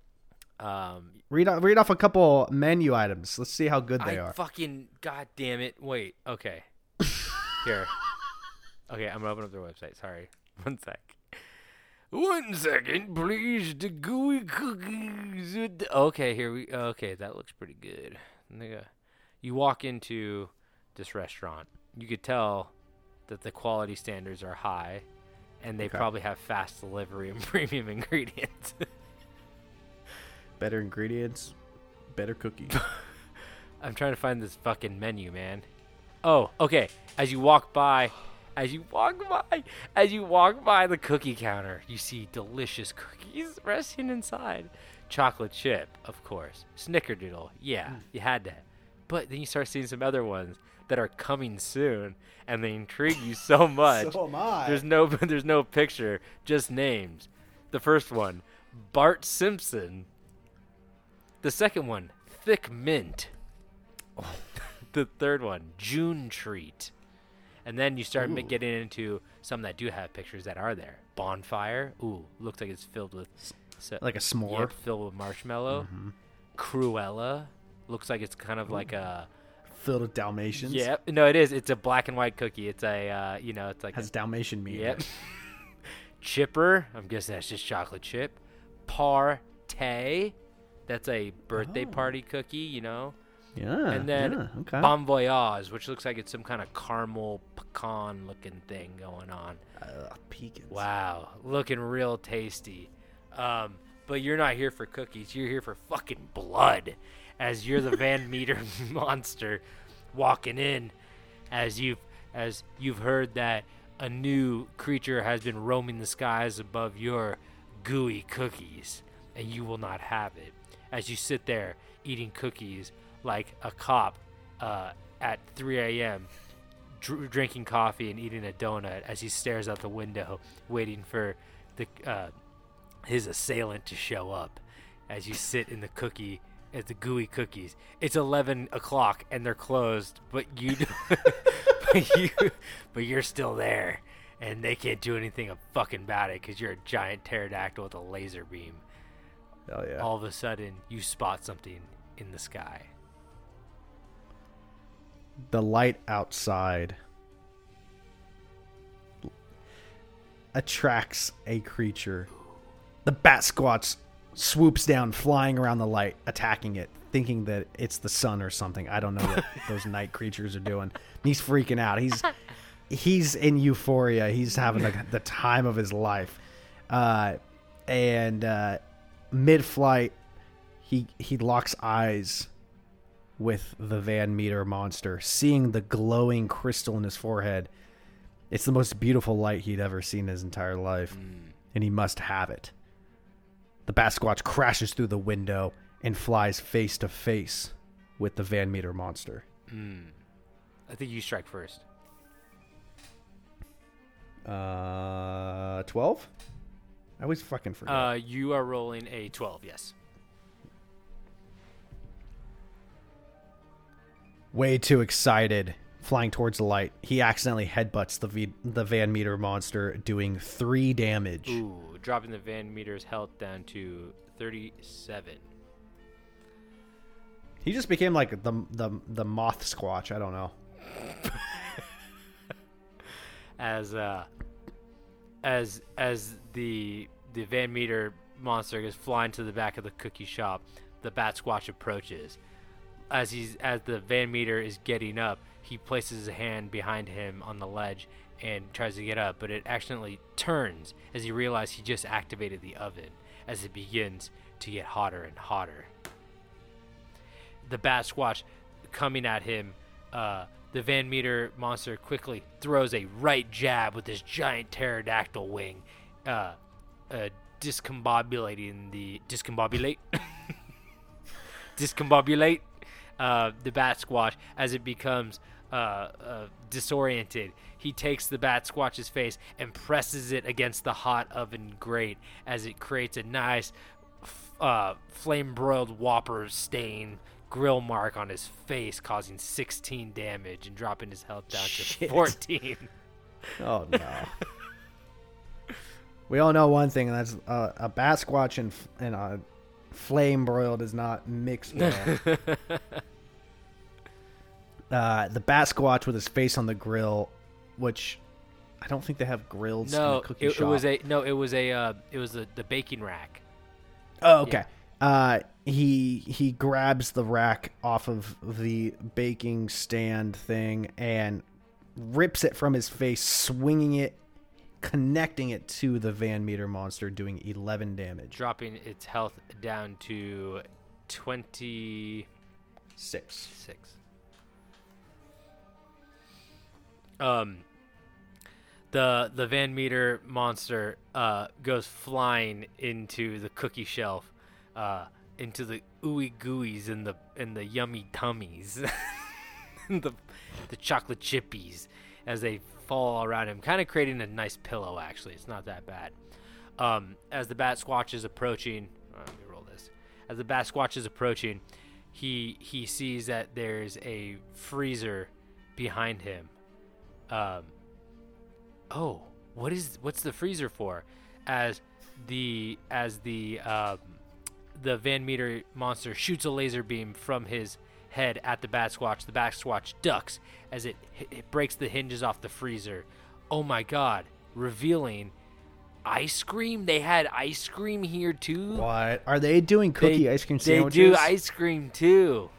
Um, Read off, read off a couple menu items. Let's see how good they I are. fucking god damn it. Wait. Okay. <laughs> Here. Okay, I'm gonna open up their website. Sorry. <laughs> One sec. One second, please. The gooey cookies. Okay, here we. Okay, that looks pretty good. You walk into this restaurant, you could tell that the quality standards are high, and they Okay. probably have fast delivery and <laughs> premium ingredients. <laughs> Better ingredients, better cookies. <laughs> I'm trying to find this fucking menu, man. Oh, okay. As you walk by, as you walk by, as you walk by the cookie counter, you see delicious cookies <laughs> resting inside. Chocolate chip, of course. Snickerdoodle, yeah, hmm. you had that. But then you start seeing some other ones that are coming soon, and they intrigue you so <laughs> much. so am I. There's no, <laughs> there's no picture, just names. The first one, Bart Simpson. The second one, Thick Mint. Oh. the third one, June Treat. And then you start ma- getting into some that do have pictures that are there. Bonfire. Ooh, looks like it's filled with so, Like a s'more? Yep, filled with marshmallow. Cruella. Looks like it's kind of like a Filled with Dalmatians. Yep. No, it is. It's a black and white cookie. It's a uh, you know, it's like Has a, Dalmatian meat. Yep. <laughs> Chipper. I'm guessing that's just chocolate chip. Partay. That's a birthday party cookie, you know. Yeah. and then yeah, okay. Bon Voyage, which looks like it's some kind of caramel pecan looking thing going on. uh, pecans. Wow, looking real tasty. Um, but you're not here for cookies. You're here for fucking blood. As you're the <laughs> Van Meter <laughs> monster walking in, as you've as you've heard that a new creature has been roaming the skies above your gooey cookies, and you will not have it. As you sit there eating cookies like a cop uh, at 3 a.m dr- drinking coffee and eating a donut as he stares out the window, waiting for the uh, his assailant to show up. As you sit in the cookie, at the gooey cookies, it's eleven o'clock and they're closed, but you, <laughs> but you, but you're still there, and they can't do anything fucking about it because you're a giant pterodactyl with a laser beam. Hell yeah. All of a sudden, you spot something in the sky. The light outside attracts a creature. The bat squatch swoops down, flying around the light, attacking it, thinking that it's the sun or something. I don't know what <laughs> those night creatures are doing. He's freaking out. He's <laughs> he's in euphoria. He's having the, the time of his life. Uh, and uh, mid-flight, he he locks eyes with the Van Meter monster, seeing the glowing crystal in his forehead. It's the most beautiful light he'd ever seen in his entire life, and he must have it. The Basquatch crashes through the window and flies face to face with the Van Meter monster. I think you strike first. Uh, 12? I always fucking forget. Uh, you are rolling a twelve. Yes. Way too excited, flying towards the light. He accidentally headbutts the v- the Van Meter monster, doing three damage. Ooh, dropping the Van Meter's health down to 37. He just became like the the the moth squatch. I don't know. <laughs> As uh as as the the Van Meter monster is flying to the back of the cookie shop. The Bat Squatch approaches. As he's as the Van Meter is getting up, he places his hand behind him on the ledge and tries to get up, but it accidentally turns as he realizes he just activated the oven as it begins to get hotter and hotter. The Bat Squatch coming at him, uh, the Van Meter monster quickly throws a right jab with his giant pterodactyl wing, uh, uh, discombobulating the discombobulate, <laughs> discombobulate uh, the Bat Squatch as it becomes uh, uh, disoriented. He takes the Bat Squatch's face and presses it against the hot oven grate as it creates a nice f- uh, flame broiled Whopper stain grill mark on his face, causing 16 damage and dropping his health down to 14. <laughs> <laughs> Oh no. we all know one thing, and that's uh, a bat squatch and f- and a flame broiled is not mixed well. <laughs> uh, the bat squatch with his face on the grill, which I don't think they have grills in no, the cookie it, it was a no, it was a uh, it was the, the baking rack. Oh, okay. Uh, he he grabs the rack off of the baking stand thing and rips it from his face, swinging it, connecting it to the Van Meter monster, doing eleven damage. dropping its health down to 26. Six. Um, the the Van Meter monster uh, goes flying into the cookie shelf, uh, into the ooey gooeys and the and the yummy tummies, <laughs> the the chocolate chippies as they fall around him, kind of creating a nice pillow. Actually, it's not that bad. Um, as the Bat Squatch is approaching, uh, let me roll this. As the Bat Squatch is approaching, he he sees that there's a freezer behind him. Um, oh, what is what's the freezer for? As the as the um, the Van Meter monster shoots a laser beam from his head at the Bat Squatch. The Bat Squatch ducks as it, it breaks the hinges off the freezer. Oh my God! Revealing ice cream. They had ice cream here too. What are they doing? Cookie They- ice cream sandwiches. They do ice cream too.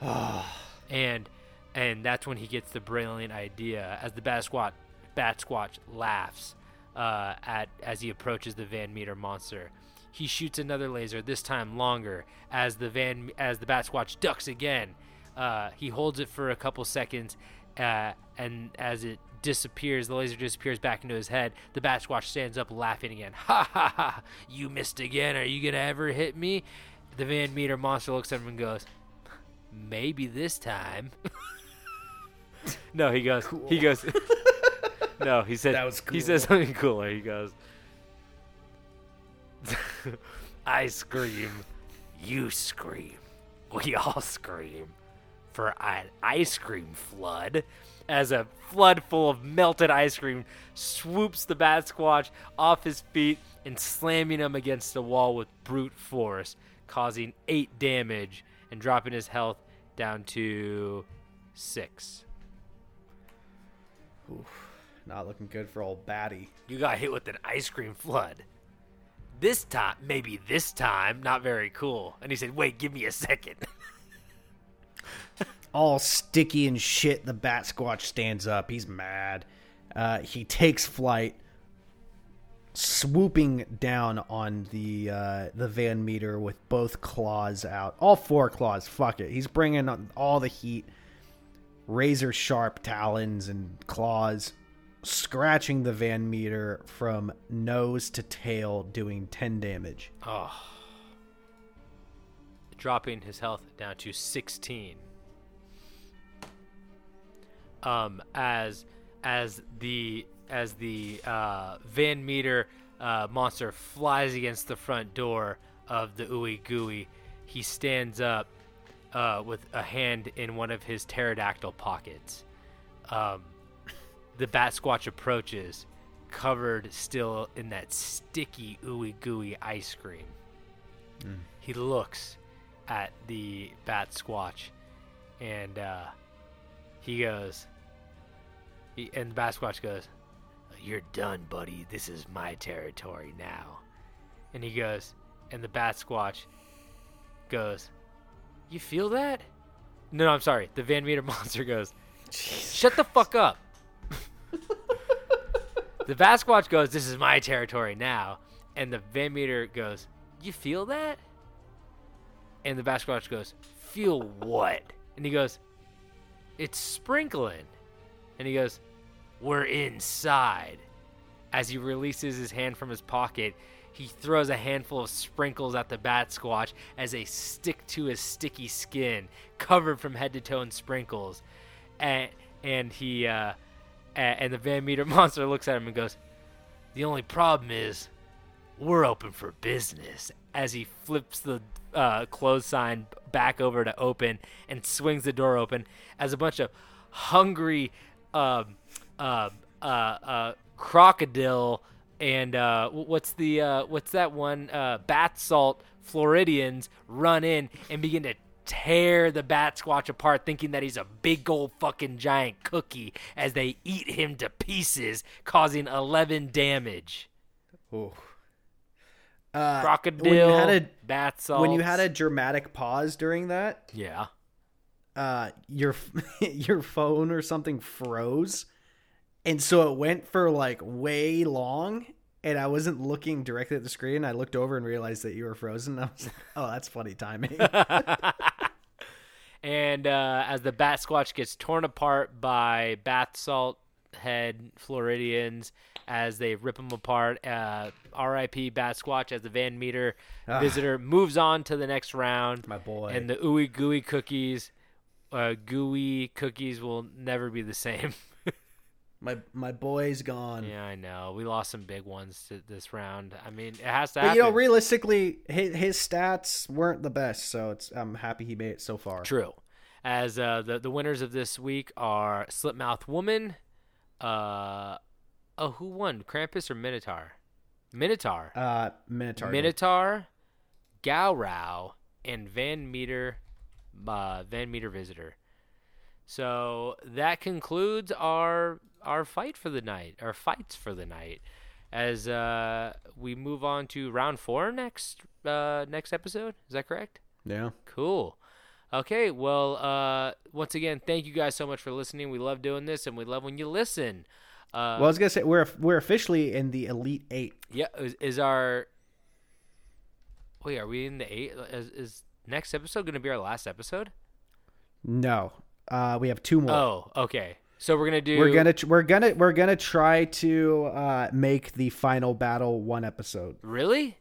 <sighs> and and that's when he gets the brilliant idea as the bat squat bat squatch laughs uh, at as he approaches the Van Meter monster. He shoots another laser, this time longer, as the van as the bat squatch ducks again. Uh, he holds it for a couple seconds, uh, and as it disappears, the laser disappears back into his head. The bat squatch stands up, laughing again. <laughs> Ha ha ha! You missed again. Are you gonna ever hit me? The Van Meter monster looks at him and goes, "Maybe this time." <laughs> no, he goes. He goes. <laughs> no, he said. That was cool. He says something cooler. He goes, <laughs> "I scream, you scream, we all scream for an ice cream flood." As a flood full of melted ice cream swoops the Bat Squatch off his feet and slamming him against the wall with brute force, causing eight damage and dropping his health down to six. Not looking good for old Batty. You got hit with an ice cream flood. This time, maybe this time, not very cool. And he said, Wait, give me a second. <laughs> all sticky and shit. The bat squatch stands up. He's mad. Uh, he takes flight, swooping down on the uh, the Van Meter with both claws out. All four claws. Fuck it. He's bringing on all the heat. Razor sharp talons and claws, scratching the Van Meter from nose to tail, doing ten damage. Oh. dropping his health down to 16. Um, as as the as the uh, Van Meter uh, monster flies against the front door of the Ooey Gooey, he stands up uh, with a hand in one of his pterodactyl pockets. Um, the Bat Squatch approaches, covered still in that sticky Ooey Gooey ice cream. He looks at the Bat Squatch, and uh, he goes, he, and the Bat Squatch goes, "You're done, buddy. This is my territory now." And he goes, and the bat squatch goes, You feel that? No, no, I'm sorry. The Van Meter <laughs> monster goes, Shut the fuck up. <laughs> the bat squatch goes, This is my territory now. And the Van Meter goes, You feel that? And the bat squatch goes, Feel what? And he goes, It's sprinkling. And he goes, We're inside. As he releases his hand from his pocket, he throws a handful of sprinkles at the bat squatch as they stick to his sticky skin, covered from head to toe in sprinkles. And and he uh, and the Van Meter <laughs> monster looks at him and goes, "The only problem is, we're open for business." As he flips the uh, close sign back over to open and swings the door open, as a bunch of hungry um, uh, uh, uh, crocodile and uh, what's the uh, what's that one uh, bat salt Floridians run in and begin to tear the bat squatch apart, thinking that he's a big old fucking giant cookie as they eat him to pieces, causing 11 damage. Ooh. Uh, Crocodile, when you had a bat salt. when you had a dramatic pause during that, yeah. uh, your <laughs> your phone or something froze, and so it went for like way long. And I wasn't looking directly at the screen. I looked over and realized that you were frozen. <laughs> I was like, "Oh, that's funny timing." <laughs> And uh, as the bat squatch gets torn apart by bath salt head Floridians, as they rip him apart, uh, R.I.P. Bat Squatch as the Van Meter visitor moves on to the next round. My boy. And the ooey gooey cookies, uh, gooey cookies will never be the same. <laughs> my my boy's gone. yeah, I know. We lost some big ones to this round. I mean, it has to But happen. you know, realistically, his, his stats weren't the best, so it's I'm happy he made it so far. True. As uh, the the winners of this week are Slitmouth Woman. Uh, oh, who won? Krampus or Minotaur? Minotaur. Uh, Minotaur. Minotaur, Gowrow, and Van Meter, uh, Van Meter Visitor. So that concludes our our fight for the night, our fights for the night. As uh, we move on to round four next uh, next episode, is that correct? Yeah. Cool. Okay, well, uh, once again, thank you guys so much for listening. We love doing this, and we love when you listen. Uh, Well, I was gonna say we're we're officially in the elite eight. yeah, is, is our wait? Are we in the eight? Is, is next episode going to be our last episode? No, uh, we have two more. Oh, okay. So we're gonna do. We're gonna tr- we're gonna we're gonna try to uh, make the final battle one episode. really.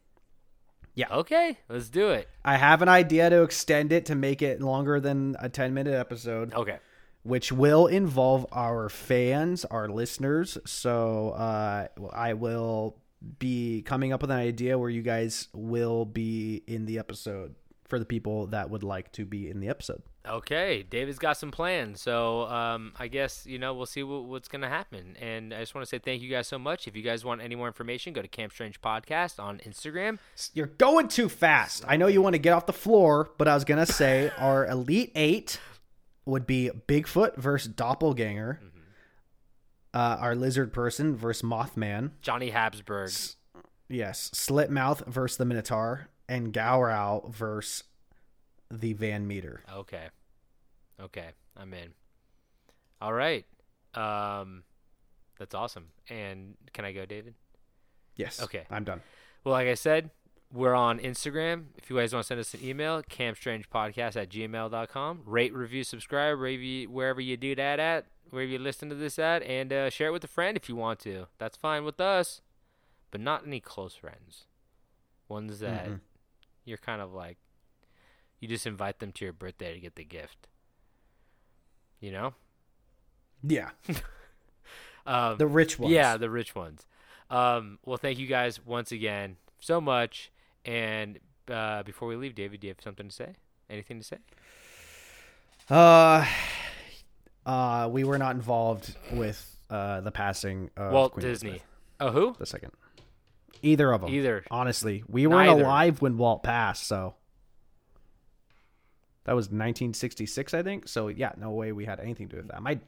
Yeah. Okay, let's do it. I have an idea to extend it to make it longer than a ten minute episode, Okay. which will involve our fans, our listeners. So uh, I will be coming up with an idea where you guys will be in the episode for the people that would like to be in the episode. Okay, David's got some plans, so um, I guess you know we'll see what, what's gonna happen. And I just want to say thank you guys so much. If you guys want any more information, go to Camp Strange Podcast on Instagram. You're going too fast. I know you want to get off the floor, but I was gonna say <laughs> our elite eight would be Bigfoot versus Doppelganger, uh, our lizard person versus Mothman, Johnny Habsburg. yes, Slitmouth versus the Minotaur, and Gowrow versus the Van Meter. Okay. Okay, I'm in. All right. Um that's awesome. And can I go, David? Yes. Okay. I'm done. Well, like I said, we're on Instagram. If you guys want to send us an email, campstrangepodcast at gmail.com. Rate, review, subscribe, wherever you, wherever you do that at, wherever you listen to this at, and uh, share it with a friend if you want to. That's fine with us, but not any close friends. Ones that Mm-mm. You're kind of like, you just invite them to your birthday to get the gift. You know? Yeah. <laughs> Um, The rich ones. Yeah, the rich ones. Um, well, thank you guys once again so much. And uh, before we leave, David, do you have something to say? Anything to say? Uh, uh, we were not involved with uh the passing of Walt Queen Disney. Elizabeth Oh, who? the second. Either of them. Either. Honestly, we weren't Neither. alive when Walt passed, so that was 1966, I think. So yeah, no way we had anything to do with that. My,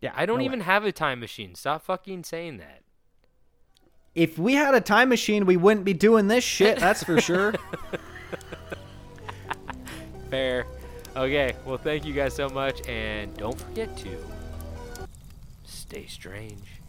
yeah, I don't no even way. have a time machine. Stop fucking saying that. if we had a time machine, we wouldn't be doing this shit. That's for sure. <laughs> Fair. Okay, well, thank you guys so much, and don't forget to stay strange.